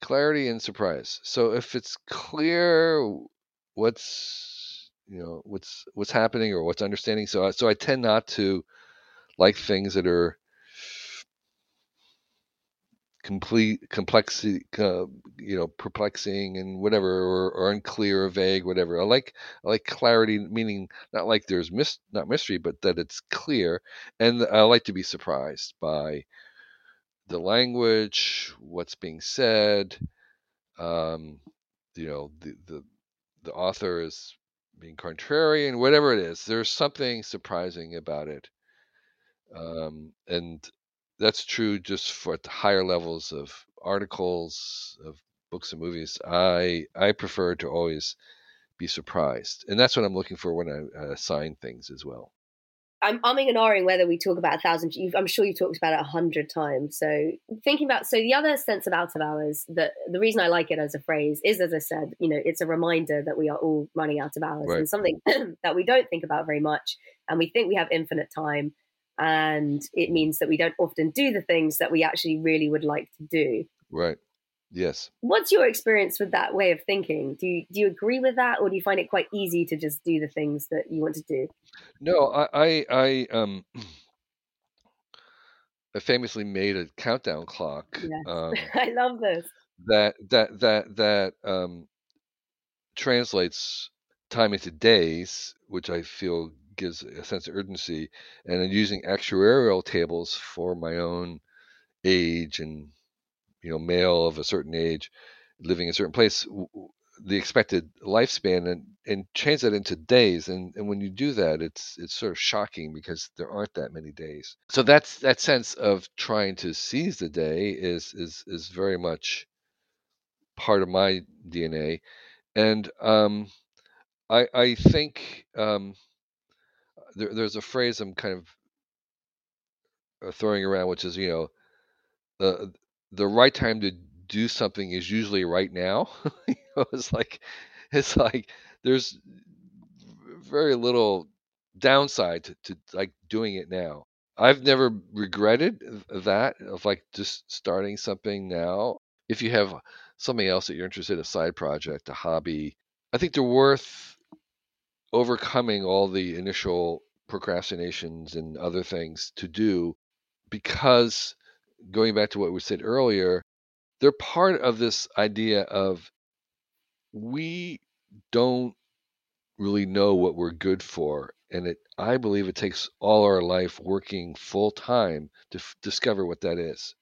Clarity and surprise. So if it's clear what's you know what's what's happening or what's understanding, so so I tend not to like things that are complete complexity uh, you know perplexing and whatever or, or unclear or vague whatever. I like i like clarity meaning not like there's mis not mystery but that it's clear. And i like to be surprised by the language what's being said. Um you know the the, the author is being contrarian whatever it is there's something surprising about it. Um and that's true just for at the higher levels of articles of books and movies i i prefer to always be surprised and that's what i'm looking for when i assign things as well I'm umming and ahhing whether we talk about a thousand. You've, I'm sure you've talked about it a hundred times. So thinking about so the other sense of out of hours that the reason I like it as a phrase is, as I said, you know, it's a reminder that we are all running out of hours Right. and something that we don't think about very much, and we think we have infinite time, and it means that we don't often do the things that we actually really would like to do. right yes What's your experience with that way of thinking? Do you do you agree with that, or do you find it quite easy to just do the things that you want to do? no i i, I um I famously made a countdown clock Yes. um, I love this. that that that that um, translates time into days, which I feel gives a sense of urgency, and then using actuarial tables for my own age and you know male of a certain age living in a certain place the expected lifespan and and change that into days and and when you do that it's it's sort of shocking because there aren't that many days. So that's that sense of trying to seize the day is is is very much part of my dna and um i i think um there, there's a phrase i'm kind of uh, throwing around which is you know the the right time to do something is usually right now. You know, it's like it's like there's very little downside to, to like doing it now. I've never regretted that of like just starting something now. If you have something else that you're interested in, a side project, a hobby, I think they're worth overcoming all the initial procrastinations and other things to do because going back to what we said earlier, they're part of this idea of we don't really know what we're good for. And it, I believe it takes all our life working full time to f- discover what that is.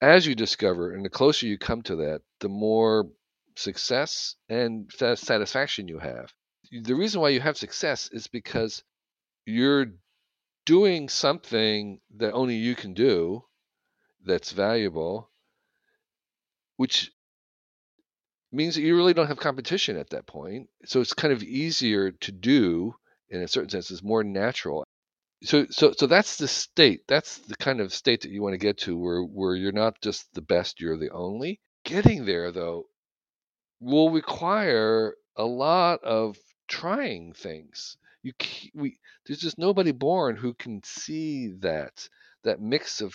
As you discover, and the closer you come to that, the more success and sa- satisfaction you have. The reason why you have success is because you're doing something that only you can do that's valuable, which means that you really don't have competition at that point. So it's kind of easier to do in a certain sense, it's more natural. so so so that's the state. That's the kind of state that you want to get to, where where you're not just the best, you're the only. Getting there, though, will require a lot of trying things. You we there's just nobody born who can see that that mix of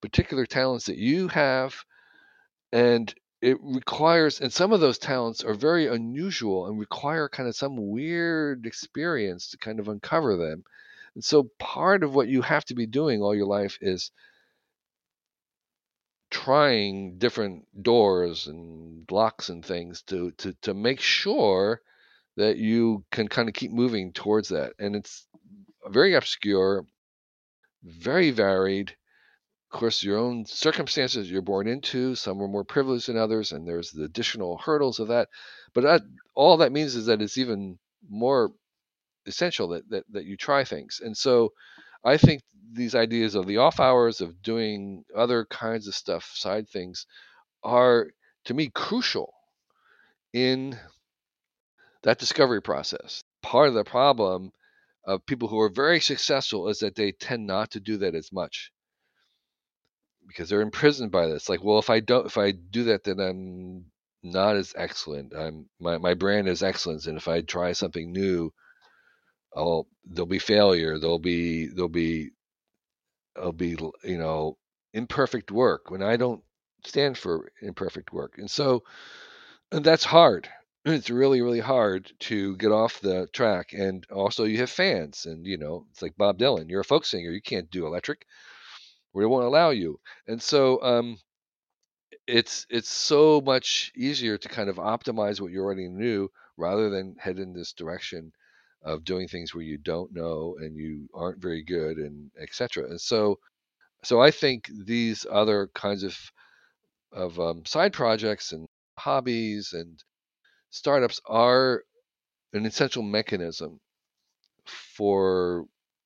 particular talents that you have, and it requires and some of those talents are very unusual and require kind of some weird experience to kind of uncover them and so part of what you have to be doing all your life is trying different doors and locks and things to to to make sure that you can kind of keep moving towards that. And it's very obscure, very varied. Of course, your own circumstances you're born into, some are more privileged than others, and there's the additional hurdles of that. But that, all that means is that it's even more essential that, that that you try things. And so I think these ideas of the off hours of doing other kinds of stuff, side things, are to me crucial in that discovery process. Part of the problem of people who are very successful is that they tend not to do that as much because they're imprisoned by this. Like, well, if I don't, if I do that, then I'm not as excellent. I'm my my brand is excellence, and if I try something new, oh there'll be failure there'll be there'll be there'll be you know imperfect work when i don't stand for imperfect work and so and that's hard it's really really hard to get off the track and also you have fans and you know it's like bob dylan you're a folk singer you can't do electric we won't allow you and so um it's it's so much easier to kind of optimize what you already knew rather than head in this direction of doing things where you don't know and you aren't very good and etc. And so, so I think these other kinds of of um, side projects and hobbies and startups are an essential mechanism for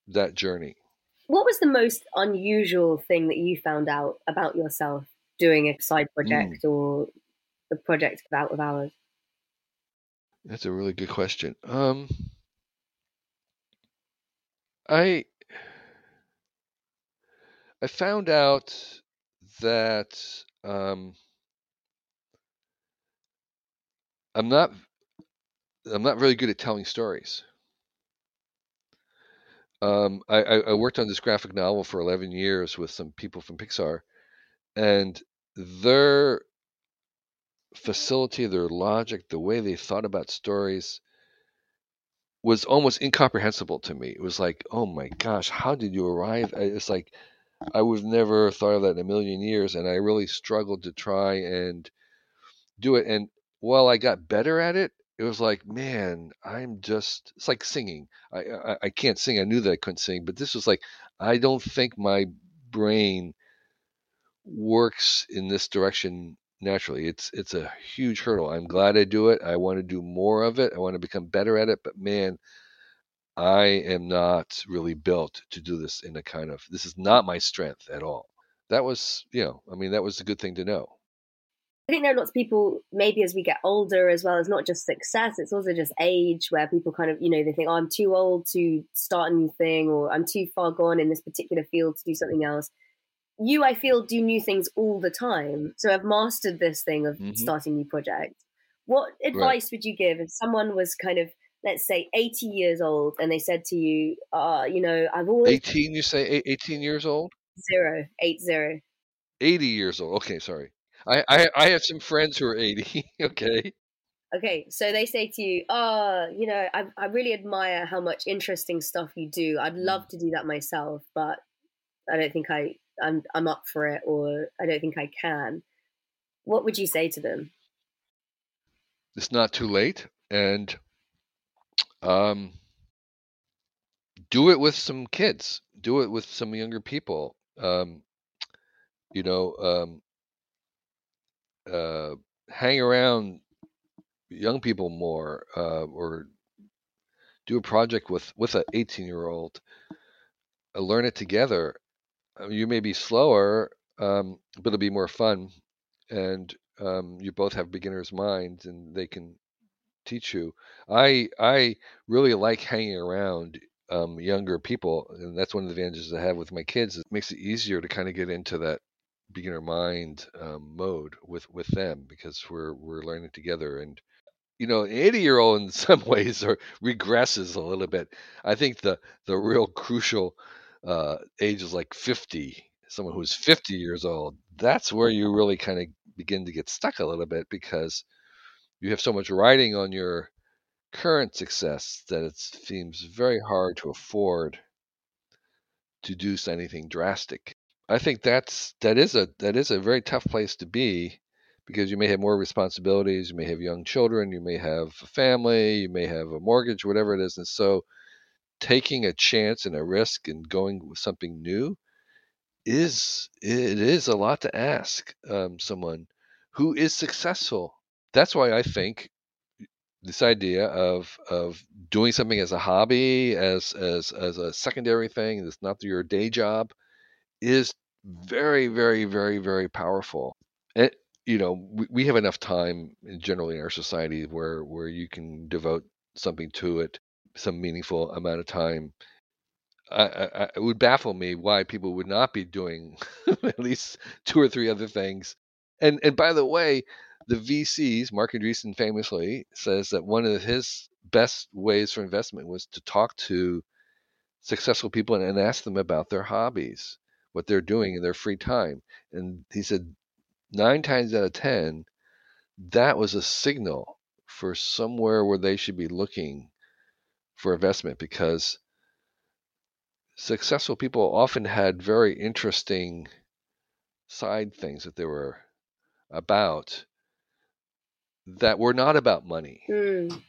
that journey. What was the most unusual thing that you found out about yourself doing a side project mm. or a project Out of Hours? That's a really good question. Um, I I found out that um, I'm not I'm not really good at telling stories. Um, I, I worked on this graphic novel for 11 years with some people from Pixar, and their facility, their logic, the way they thought about stories was almost incomprehensible to me. It was like, oh my gosh, how did you arrive? It's like I would never thought of that in a million years, and I really struggled to try and do it. And while I got better at it, it was like, man, I'm just. It's like singing. I, I I can't sing. I knew that I couldn't sing, but this was like, I don't think my brain works in this direction naturally. It's it's a huge hurdle. I'm glad I do it. I want to do more of it. I want to become better at it. But man, I am not really built to do this in a kind of this is not my strength at all. That was, you know, I mean, that was a good thing to know. I think there are lots of people, maybe as we get older as well, it's not just success, it's also just age where people kind of, you know, they think, oh, I'm too old to start a new thing or I'm too far gone in this particular field to do something else you, I feel, do new things all the time. So I've mastered this thing of mm-hmm. starting new projects. What advice right. would you give if someone was kind of, let's say, 80 years old and they said to you, uh, you know, I've always. 18, you say 18 years old? Zero, eight zero. 80 years old. Okay, sorry. I, I, I have some friends who are 80. okay. Okay, so they say to you, "Oh, you know, I, I really admire how much interesting stuff you do. I'd love mm. to do that myself, but I don't think I I'm I'm up for it or I don't think I can, what would you say to them? It's not too late, and um, do it with some kids. Do it with some younger people. Um, you know, um, uh, hang around young people more, uh, or do a project with with an 18 year old. Uh, learn it together uh, you may be slower, um, but it'll be more fun, and um, you both have beginners' minds, and they can teach you. I I really like hanging around um, younger people, and that's one of the advantages I have with my kids. It makes it easier to kind of get into that beginner mind um, mode with with them because we're we're learning together and you know an 80 year old in some ways or regresses a little bit. I think the the real crucial uh, age is like 50 someone who's 50 years old. That's where you really kind of begin to get stuck a little bit because you have so much riding on your current success that it seems very hard to afford to do anything drastic. I think that's that is a that is a very tough place to be because you may have more responsibilities, you may have young children, you may have a family, you may have a mortgage, whatever it is, and so taking a chance and a risk and going with something new is it is a lot to ask um, someone who is successful. That's why I think this idea of of doing something as a hobby, as as as a secondary thing, that's not your day job, is very, very, very, very powerful. And you know, we, we have enough time generally in our society where where you can devote something to it, some meaningful amount of time. I, I, it would baffle me why people would not be doing at least two or three other things. And and by the way, the VCs, Marc Andreessen famously says that one of his best ways for investment was to talk to successful people and, and ask them about their hobbies, what they're doing in their free time. And he said nine times out of 10, that was a signal for somewhere where they should be looking for investment because successful people often had very interesting side things that they were about that were not about money. Mm.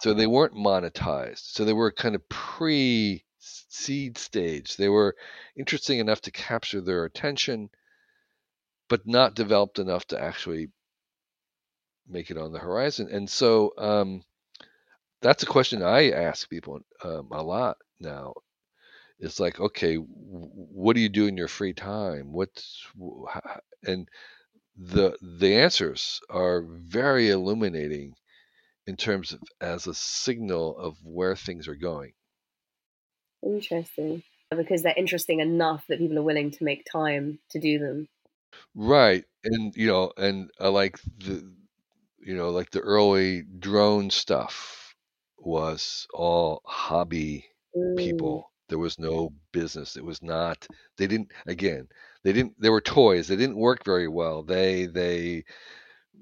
So they weren't monetized. So they were kind of pre seed stage. They were interesting enough to capture their attention, but not developed enough to actually make it on the horizon. And so um, that's a question I ask people um, a lot now. It's like, okay, what do you do in your free time? What's and the the answers are very illuminating in terms of as a signal of where things are going. Interesting. Because they're interesting enough that people are willing to make time to do them. Right. And you know, and I like the you know, like the early drone stuff was all hobby mm. people. There was no business. It was not they didn't again, they didn't they were toys. They didn't work very well. They they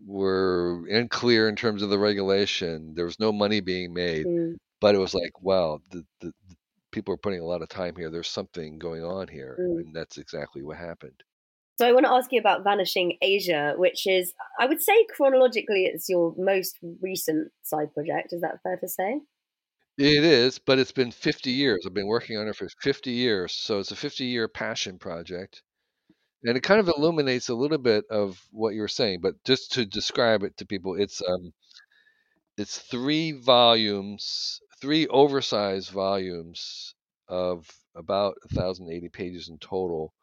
were unclear in terms of the regulation. There was no money being made. Mm. But it was like, wow, the, the, the, people are putting a lot of time here. There's something going on here. Mm. And that's exactly what happened. So I want to ask you about Vanishing Asia, which is, I would say chronologically, it's your most recent side project. Is that fair to say? It is, but it's been 50 years. I've been working on it for 50 years. So it's a 50 year passion project. And it kind of illuminates a little bit of what you were saying, but just to describe it to people, it's um it's three volumes, three oversized volumes of about 1080 pages in total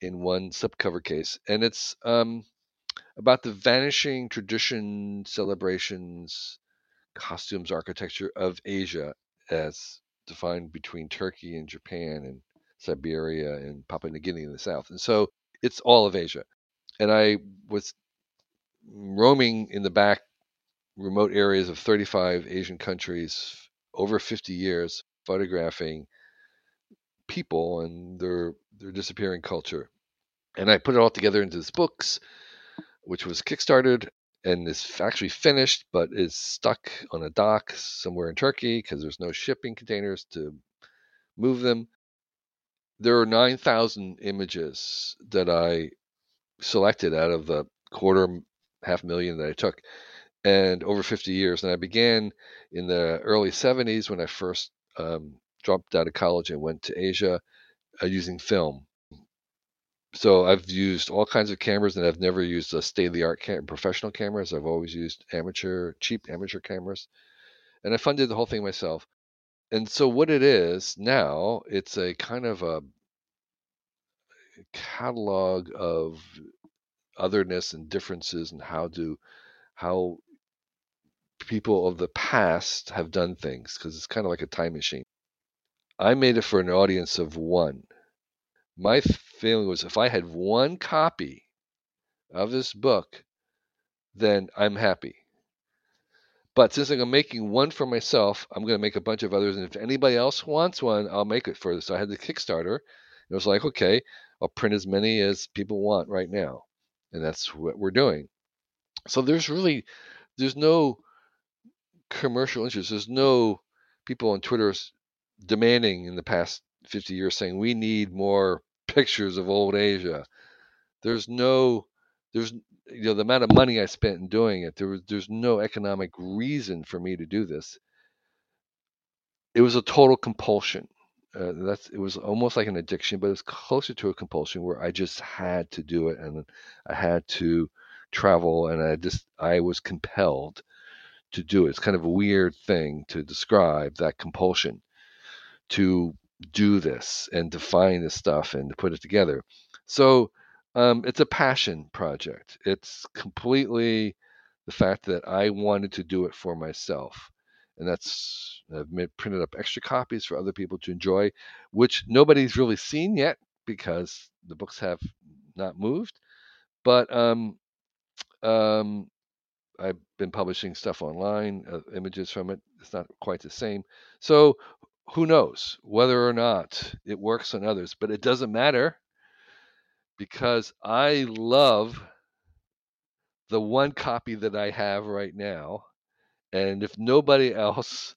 in one slipcover case. And it's um about the vanishing tradition, celebrations, costumes, architecture of Asia as defined between Turkey and Japan and Siberia and Papua New Guinea in the south. And so it's all of Asia. And I was roaming in the back remote areas of 35 Asian countries over 50 years, photographing people and their their disappearing culture. And I put it all together into this books, which was kickstarted and is actually finished, but is stuck on a dock somewhere in Turkey because there's no shipping containers to move them there are 9,000 images that I selected out of the quarter, half million that I took, and over 50 years. And I began in the early 70s when I first um, dropped out of college and went to Asia uh, using film. So I've used all kinds of cameras, and I've never used a state-of-the-art cam- professional cameras. I've always used amateur, cheap amateur cameras, and I funded the whole thing myself and so what it is now, it's a kind of a catalog of otherness and differences and how do how people of the past have done things because it's kind of like a time machine. I made it for an audience of one. My feeling was if I had one copy of this book, then I'm happy. But since I'm making one for myself, I'm going to make a bunch of others. And if anybody else wants one, I'll make it for this. So I had the Kickstarter. It was like, okay, I'll print as many as people want right now. And that's what we're doing. So there's really, there's no commercial interest. There's no people on Twitter demanding in the past 50 years saying we need more pictures of old Asia. There's no, there's you know the amount of money I spent in doing it. There was there's no economic reason for me to do this. It was a total compulsion. Uh, that's it was almost like an addiction, but it's closer to a compulsion where I just had to do it, and I had to travel, and I just I was compelled to do it. It's kind of a weird thing to describe that compulsion to do this and to find this stuff and to put it together. So um, it's a passion project. It's completely the fact that I wanted to do it for myself. And that's, I've made, printed up extra copies for other people to enjoy, which nobody's really seen yet because the books have not moved. But um, um, I've been publishing stuff online, uh, images from it. It's not quite the same. So who knows whether or not it works on others, but it doesn't matter because I love the one copy that I have right now. And if nobody else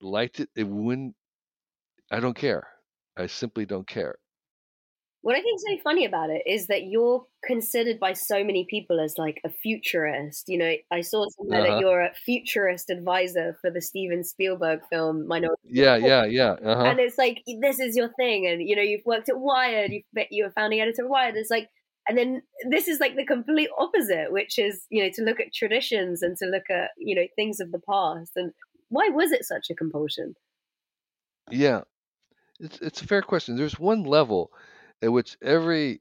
liked it, it wouldn't, I don't care. I simply don't care. What I think is so funny about it is that you're considered by so many people as like a futurist. You know, I saw somewhere uh-huh. that you're a futurist advisor for the Steven Spielberg film Minority. Yeah, yeah, yeah. Uh-huh. And it's like this is your thing, and you know, you've worked at Wired, you've you're a founding editor of Wired. It's like, and then this is like the complete opposite, which is you know to look at traditions and to look at you know things of the past. And why was it such a compulsion? Yeah, it's it's a fair question. There's one level in which every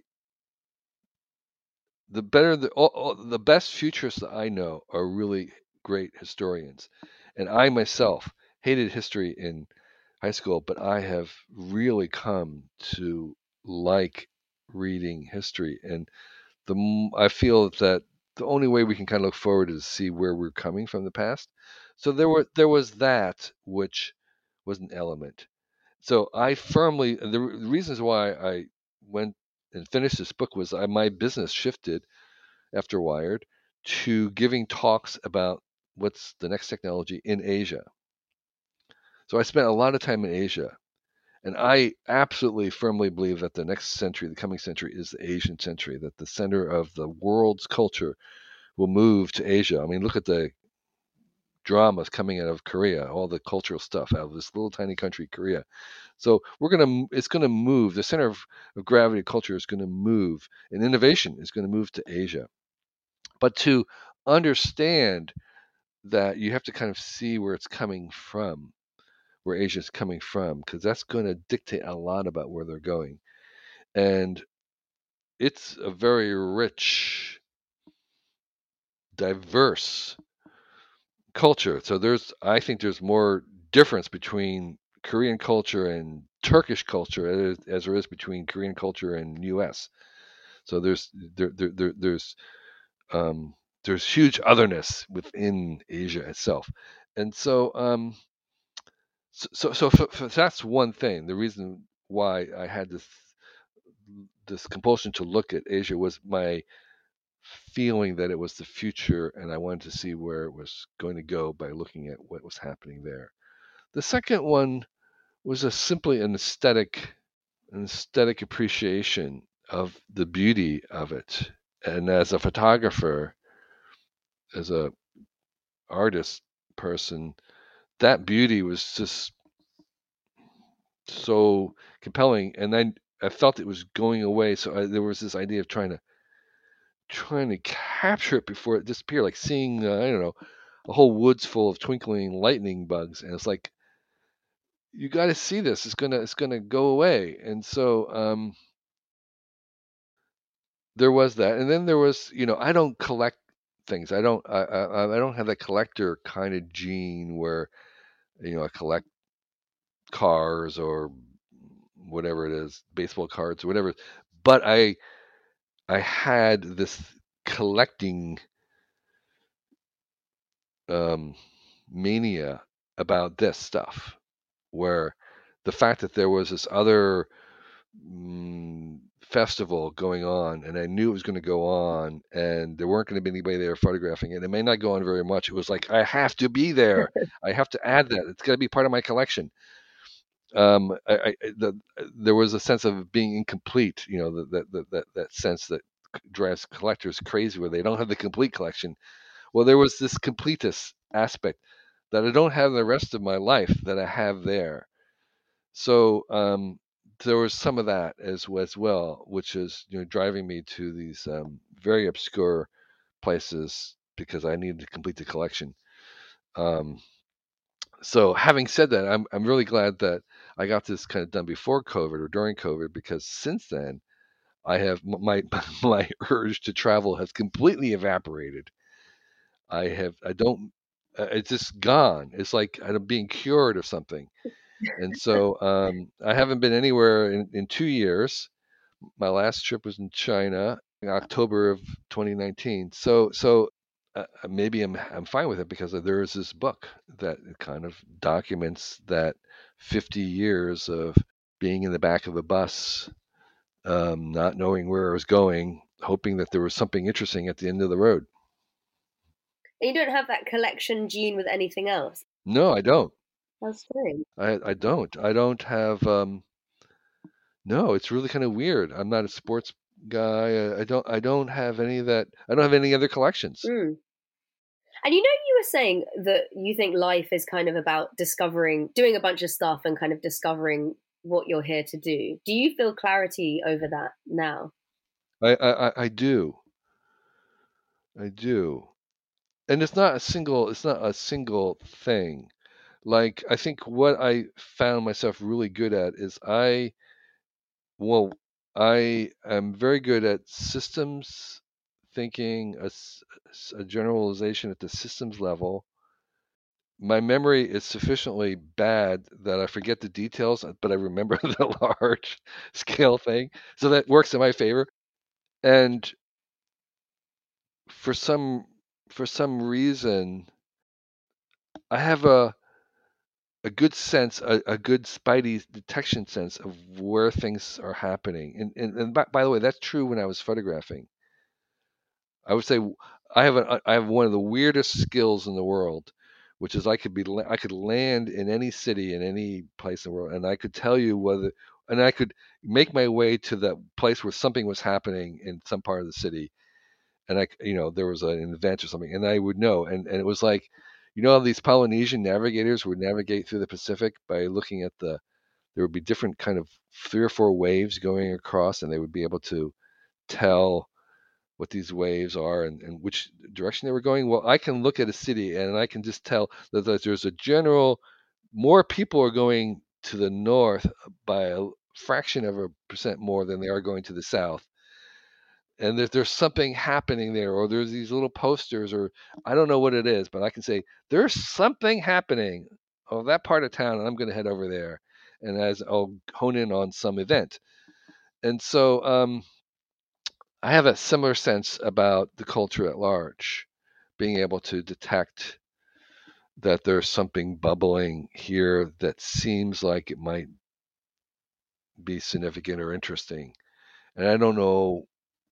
the better the all, all, the best futurists that I know are really great historians, and I myself hated history in high school, but I have really come to like reading history, and the I feel that the only way we can kind of look forward is to see where we're coming from the past. So there were there was that which was an element. So I firmly the reasons why I went and finished this book was I, my business shifted after Wired to giving talks about what's the next technology in Asia. So I spent a lot of time in Asia. And I absolutely firmly believe that the next century, the coming century, is the Asian century, that the center of the world's culture will move to Asia. I mean, look at the dramas coming out of Korea, all the cultural stuff out of this little tiny country, Korea. So we're gonna, it's gonna move. The center of, of gravity of culture is gonna move, and innovation is gonna move to Asia. But to understand that, you have to kind of see where it's coming from, where Asia is coming from, because that's to dictate a lot about where they're going. And it's a very rich, diverse culture. So there's, I think there's more difference between Korean culture and Turkish culture as, as there is between Korean culture and U.S. So there's there, there, there there's um, there's huge otherness within Asia itself, and so um, so so, so for, for that's one thing. The reason why I had this this compulsion to look at Asia was my feeling that it was the future and I wanted to see where it was going to go by looking at what was happening there. The second one was a simply an aesthetic an aesthetic appreciation of the beauty of it. And as a photographer, as a artist person, that beauty was just so compelling and then I felt it was going away so I, there was this idea of trying to trying to capture it before it disappeared, like seeing uh, I don't know a whole woods full of twinkling lightning bugs, and it's like you got to see this. It's gonna it's gonna go away, and so um, there was that, and then there was you know I don't collect things. I don't I I, I don't have that collector kind of gene where you know I collect cars or whatever it is, baseball cards or whatever. But I I had this collecting um, mania about this stuff, where the fact that there was this other mm, festival going on, and I knew it was going to go on, and there weren't going to be anybody there photographing it. It may not go on very much. It was like I have to be there. I have to add that. It's got to be part of my collection. Um, I, I, the, there was a sense of being incomplete. You know, that that that that sense that drives collectors crazy where they don't have the complete collection. Well, there was this completist aspect that I don't have the rest of my life that I have there. So um, there was some of that as as well, which is you know driving me to these um, very obscure places because I needed to complete the collection. Um, so having said that, I'm I'm really glad that I got this kind of done before COVID or during COVID because since then I have my my urge to travel has completely evaporated. I have I don't uh, it's just gone. It's like I'm being cured of something. And so um, I haven't been anywhere in, in two years. My last trip was in China in October of 2019. So so uh, uh, maybe I'm I'm fine with it because there is this book that kind of documents that 50 years of being in the back of a bus, um, not knowing where I was going, hoping that there was something interesting at the end of the road. You don't have that collection gene with anything else. No, I don't. That's strange. I I don't. I don't have. Um, no, it's really kind of weird. I'm not a sports guy. I, I don't. I don't have any of that. I don't have any other collections. Mm. And you know, you were saying that you think life is kind of about discovering, doing a bunch of stuff, and kind of discovering what you're here to do. Do you feel clarity over that now? I I, I do. I do and it's not a single it's not a single thing like i think what i found myself really good at is i well i am very good at systems thinking a, a generalization at the systems level. My memory is sufficiently bad that i forget the details uh, but i remember the large scale thing so that works in my favor and for some for some reason, I have a a good sense, a, a good spidey detection sense of where things are happening. And and, and by, by the way, that's true when I was photographing. I would say I have a I have one of the weirdest skills in the world, which is I could be I could land in any city in any place in the world, and I could tell you whether and I could make my way to that place where something was happening in some part of the city, and I, you know, there was an event or something, and I would know. And, and it was like, you know, how these Polynesian navigators would navigate through the Pacific by looking at the, there would be different kind of three or four waves going across, and they would be able to tell what these waves are and, and which direction they were going. Well, I can look at a city and I can just tell that there's a general, more people are going to the north by a fraction of a percent more than they are going to the south and there's something happening there or there's these little posters or i don't know what it is but i can say there's something happening oh that part of town and i'm going to head over there and as i'll hone in on some event. And so um, i have a similar sense about the culture at large being able to detect that there's something bubbling here that seems like it might be significant or interesting and i don't know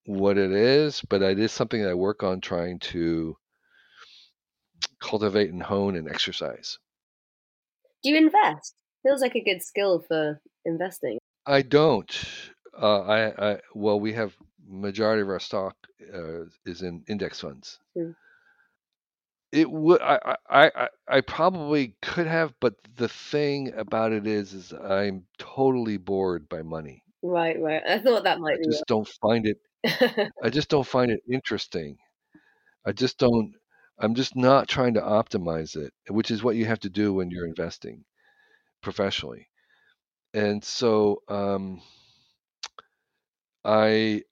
what it is, but it is something that I work on trying to cultivate and hone and exercise. Do you invest? Feels like a good skill for investing. I don't. Uh, I, I well, we have majority of our stock uh, is in index funds. Hmm. It would. I, I. I. I probably could have, but the thing about it is, is I'm totally bored by money. Right. Right. I thought that might. I just don't find it I just don't find it interesting. I just don't. I'm just not trying to optimize it, which is what you have to do when you're investing professionally. And so um, I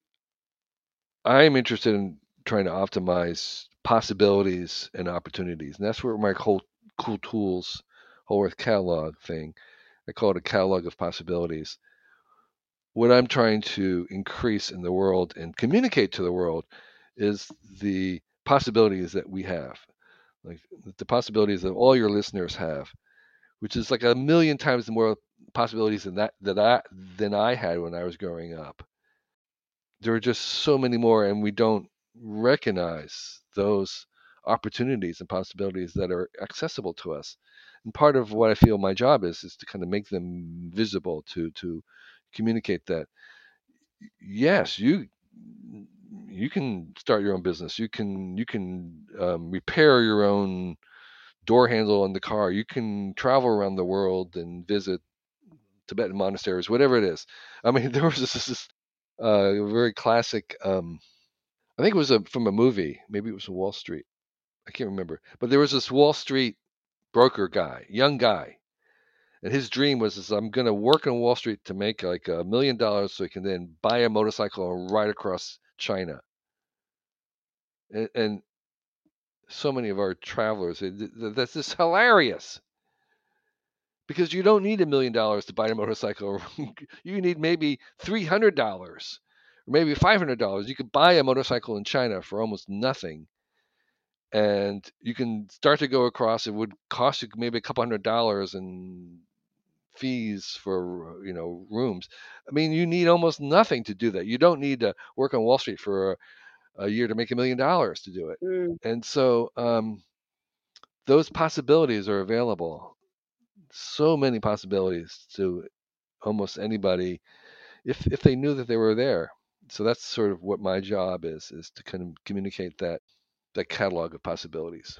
I'm interested in trying to optimize possibilities and opportunities, and that's where my whole cool tools, whole earth catalog thing I call it a catalog of possibilities. What I'm trying to increase in the world and communicate to the world is the possibilities that we have, like the possibilities that all your listeners have, which is like a million times more possibilities than that that I than I had when I was growing up. There are just so many more, and we don't recognize those opportunities and possibilities that are accessible to us. And part of what I feel my job is is to kind of make them visible, to to communicate that yes, you you can start your own business. You can you can um, repair your own door handle in the car. You can travel around the world and visit Tibetan monasteries, whatever it is. I mean, there was this, this uh, very classic. Um, I think it was a, from a movie. Maybe it was Wall Street. I can't remember. But there was this Wall Street broker guy, young guy, and his dream was is I'm going to work on Wall Street to make like a million dollars so he can then buy a motorcycle and ride across China. And, and so many of our travelers, that's just hilarious. Because you don't need a million dollars to buy a motorcycle. you need maybe three hundred dollars, or maybe five hundred dollars. You could buy a motorcycle in China for almost nothing, and you can start to go across. It would cost you maybe a couple hundred dollars in fees for you know rooms. I mean, you need almost nothing to do that. You don't need to work on Wall Street for a, a year to make a million dollars to do it. Mm. And so um, those possibilities are available. So many possibilities to almost anybody if if they knew that they were there. So that's sort of what my job is is to kind of communicate that that catalog of possibilities.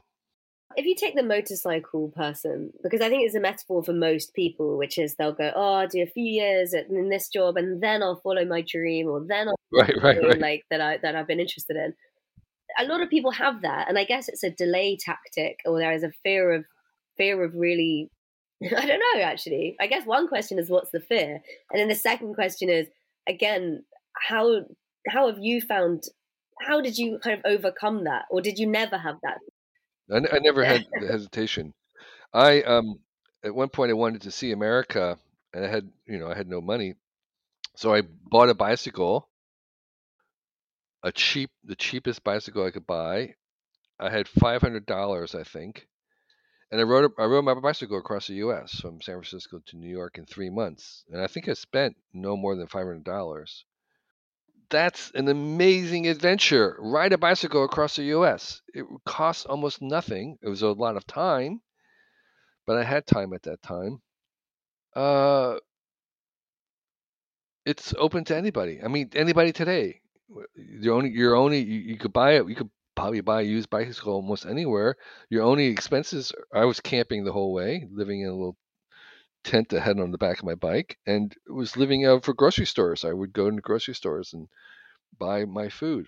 If you take the motorcycle person, because I think it's a metaphor for most people, which is they'll go, "Oh, I'll do a few years in this job, and then I'll follow my dream, or then I'll right, right, right. like that I that I've been interested in." A lot of people have that, and I guess it's a delay tactic, or there is a fear of fear of really. I don't know. Actually, I guess one question is what's the fear, and then the second question is again how how have you found how did you kind of overcome that, or did you never have that? I, I never had the hesitation. I um at one point I wanted to see America, and I had you know I had no money, so I bought a bicycle, a cheap the cheapest bicycle I could buy. I had five hundred dollars, I think, and I rode I rode my bicycle across the U.S. from San Francisco to New York in three months, and I think I spent no more than five hundred dollars that's an amazing adventure. Ride a bicycle across the U.S. It costs almost nothing. It was a lot of time, but I had time at that time. Uh, it's open to anybody. I mean, anybody today. You're only you're only you, you could buy it. You could probably buy a used bicycle almost anywhere. Your only expenses. I was camping the whole way, living in a little tent that had on the back of my bike and was living out for grocery stores. I would go into grocery stores and buy my food.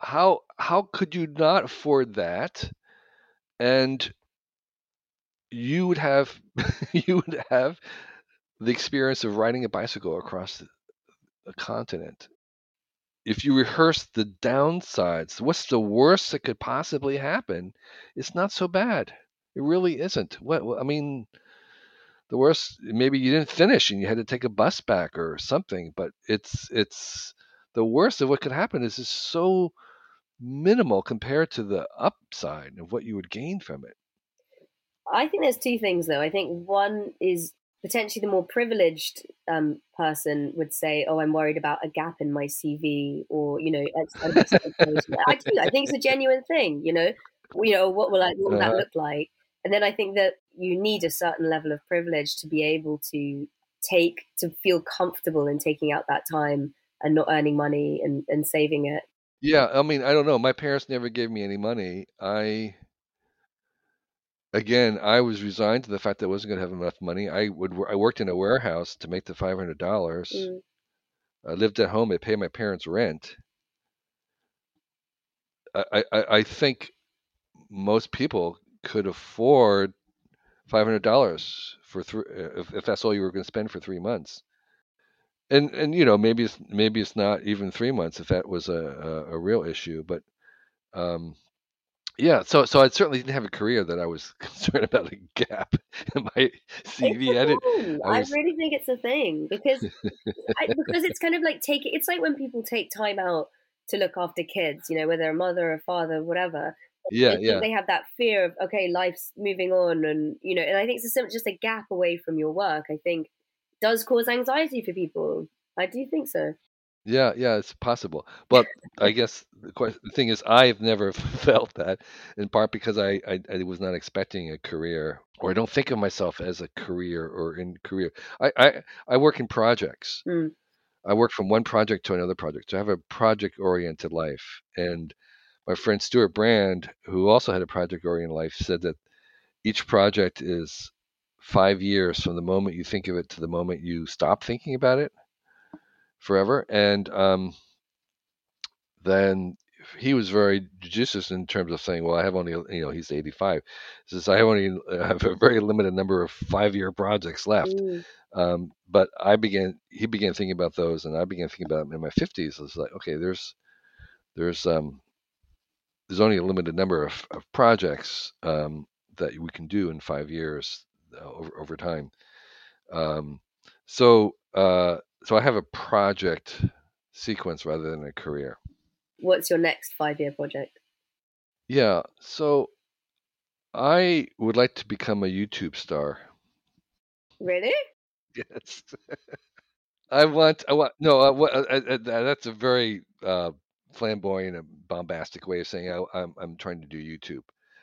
How how could you not afford that? And you would have you would have the experience of riding a bicycle across a continent. If you rehearse the downsides, what's the worst that could possibly happen? It's not so bad. It really isn't. What I mean, the worst maybe you didn't finish and you had to take a bus back or something, but it's it's the worst of what could happen is just so minimal compared to the upside of what you would gain from it. I think there's two things though. I think one is potentially the more privileged um, person would say, "Oh, I'm worried about a gap in my CV," or you know, I do. I think it's a genuine thing. You know, you know, what will I, what will uh-huh. that look like? And then I think that you need a certain level of privilege to be able to take, to feel comfortable in taking out that time and not earning money and, and saving it. Yeah, I mean, I don't know. My parents never gave me any money. I, again, I was resigned to the fact that I wasn't going to have enough money. I would, I worked in a warehouse to make the five hundred dollars. Mm. I lived at home. I paid my parents' rent. I, I, I think most people could afford five hundred dollars for three if, if that's all you were going to spend for three months. And and you know maybe it's maybe it's not even three months if that was a a, a real issue, but um, Yeah, so so I certainly didn't have a career that I was concerned about a gap in my CV edit. I, was... I, really think it's a thing because I, because it's kind of like taking. It's like when people take time out to look after kids, you know, whether a mother or father, whatever. Yeah, yeah. They have that fear of okay, life's moving on, and you know, and I think it's just a gap away from your work. I think does cause anxiety for people. I do think so. Yeah, yeah, it's possible. But I guess the, question, the thing is, I've never felt that, in part because I, I, I was not expecting a career, or I don't think of myself as a career or in career. I, I, I work in projects. Mm. I work from one project to another project. So I have a project oriented life. And my friend Stewart Brand, who also had a project oriented life, said that each project is five years from the moment you think of it to the moment you stop thinking about it forever. And um, then he was very judicious in terms of saying, "Well, I have only, you know, he's 85. He says I have only have a very limited number of five-year projects left." Mm. Um, but I began, he began thinking about those, and I began thinking about them in my 50s. It's like, okay, there's, there's, um, there's only a limited number of, of projects um, that we can do in five years uh, over over time. Um, so, uh, so I have a project sequence rather than a career. What's your next five year project? Yeah, so I would like to become a YouTube star. Really? Yes. I want. I want. No. Uh, what, uh, uh, uh that's a very uh, flamboyant and bombastic way of saying I, I'm. I'm trying to do YouTube.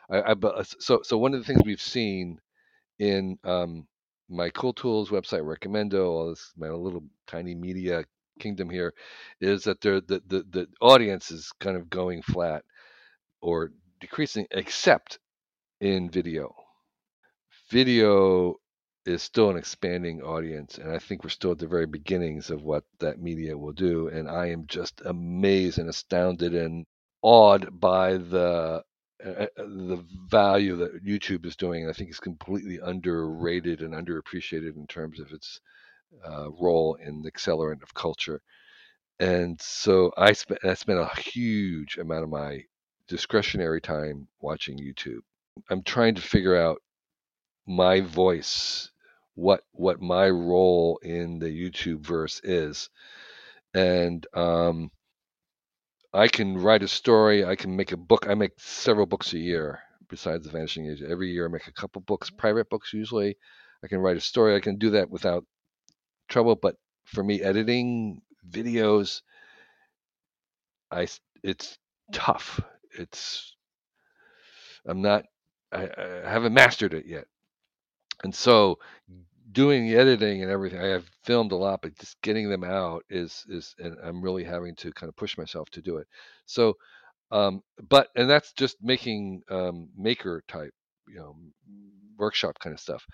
I, I, uh, so so one of the things we've seen in um, my Cool Tools website, Recommendo, all this my little tiny media kingdom here, is that the the the audience is kind of going flat or decreasing, except in video. Video is still an expanding audience, and I think we're still at the very beginnings of what that media will do. And I am just amazed and astounded and awed by the uh, uh, the value that YouTube is doing. I think it's completely underrated and underappreciated in terms of its uh, role in the accelerant of culture. And so I spent I spent a huge amount of my discretionary time watching YouTube. I'm trying to figure out my voice, what what my role in the YouTube verse is, and um, I can write a story. I can make a book. I make several books a year besides the Vanishing Asia. Every year I make a couple books, private books usually. I can write a story. I can do that without trouble. But for me, editing videos, I it's tough. It's I'm not. I, I haven't mastered it yet, and so doing the editing and everything i have filmed a lot but just getting them out is is and i'm really having to kind of push myself to do it. So um but and that's just making um maker type you know workshop kind of stuff.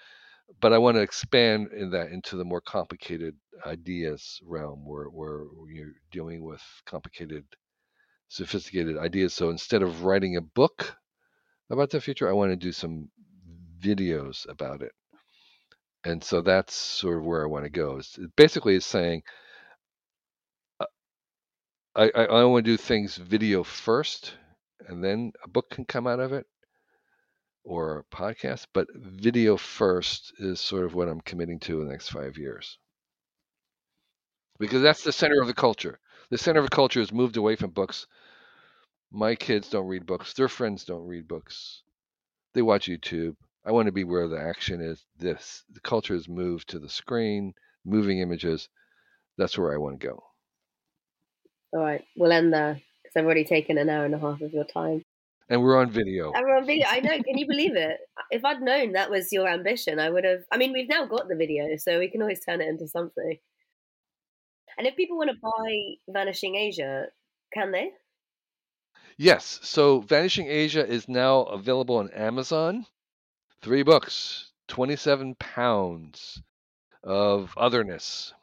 But i want to expand in that into the more complicated ideas realm where where you're dealing with complicated sophisticated ideas. So instead of writing a book about the future i want to do some videos about it and so that's sort of where I want to go. It's, it basically, is saying uh, I, I, I want to do things video first, and then a book can come out of it, or a podcast. But video first is sort of what I'm committing to in the next five years, because that's the center of the culture. The center of the culture has moved away from books. My kids don't read books. Their friends don't read books. They watch YouTube. I want to be where the action is. This the culture has moved to the screen, moving images. That's where I want to go. All right, we'll end there because I've already taken an hour and a half of your time. And we're on video. And we're on video. I know. Can you believe it? If I'd known that was your ambition, I would have. I mean, we've now got the video, so we can always turn it into something. And if people want to buy Vanishing Asia, can they? Yes. So Vanishing Asia is now available on Amazon. Three books, 27 pounds of otherness.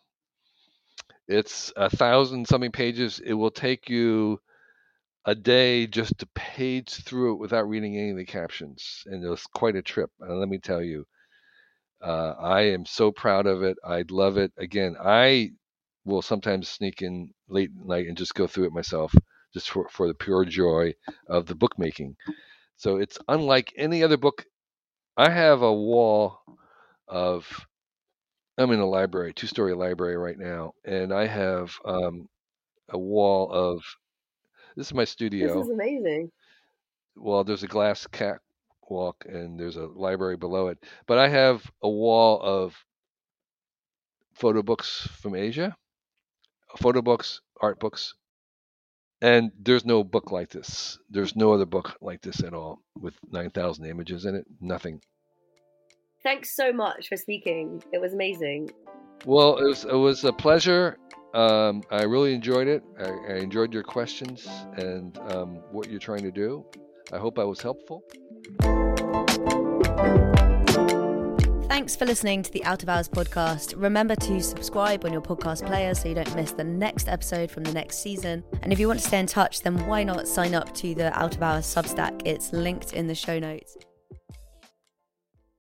It's a thousand something pages. It will take you a day just to page through it without reading any of the captions. And it was quite a trip. And let me tell you, uh, I am so proud of it. I'd love it. Again, I will sometimes sneak in late at night and just go through it myself, just for, for the pure joy of the bookmaking. So it's unlike any other book. I have a wall of I'm in a library, two story library right now, and I have um, a wall of this is my studio. This is amazing. Well, there's a glass catwalk and there's a library below it, but I have a wall of photo books from Asia, photo books, art books, and there's no book like this. There's no other book like this at all with 9,000 images in it. Nothing. Thanks so much for speaking. It was amazing. Well, it was it was a pleasure. Um, I really enjoyed it. I, I, enjoyed your questions and um, what you're trying to do. I hope I was helpful. Thanks for listening to the Out of Hours podcast. Remember to subscribe on your podcast player so you don't miss the next episode from the next season. And if you want to stay in touch, then why not sign up to the Out of Hours Substack? It's linked in the show notes.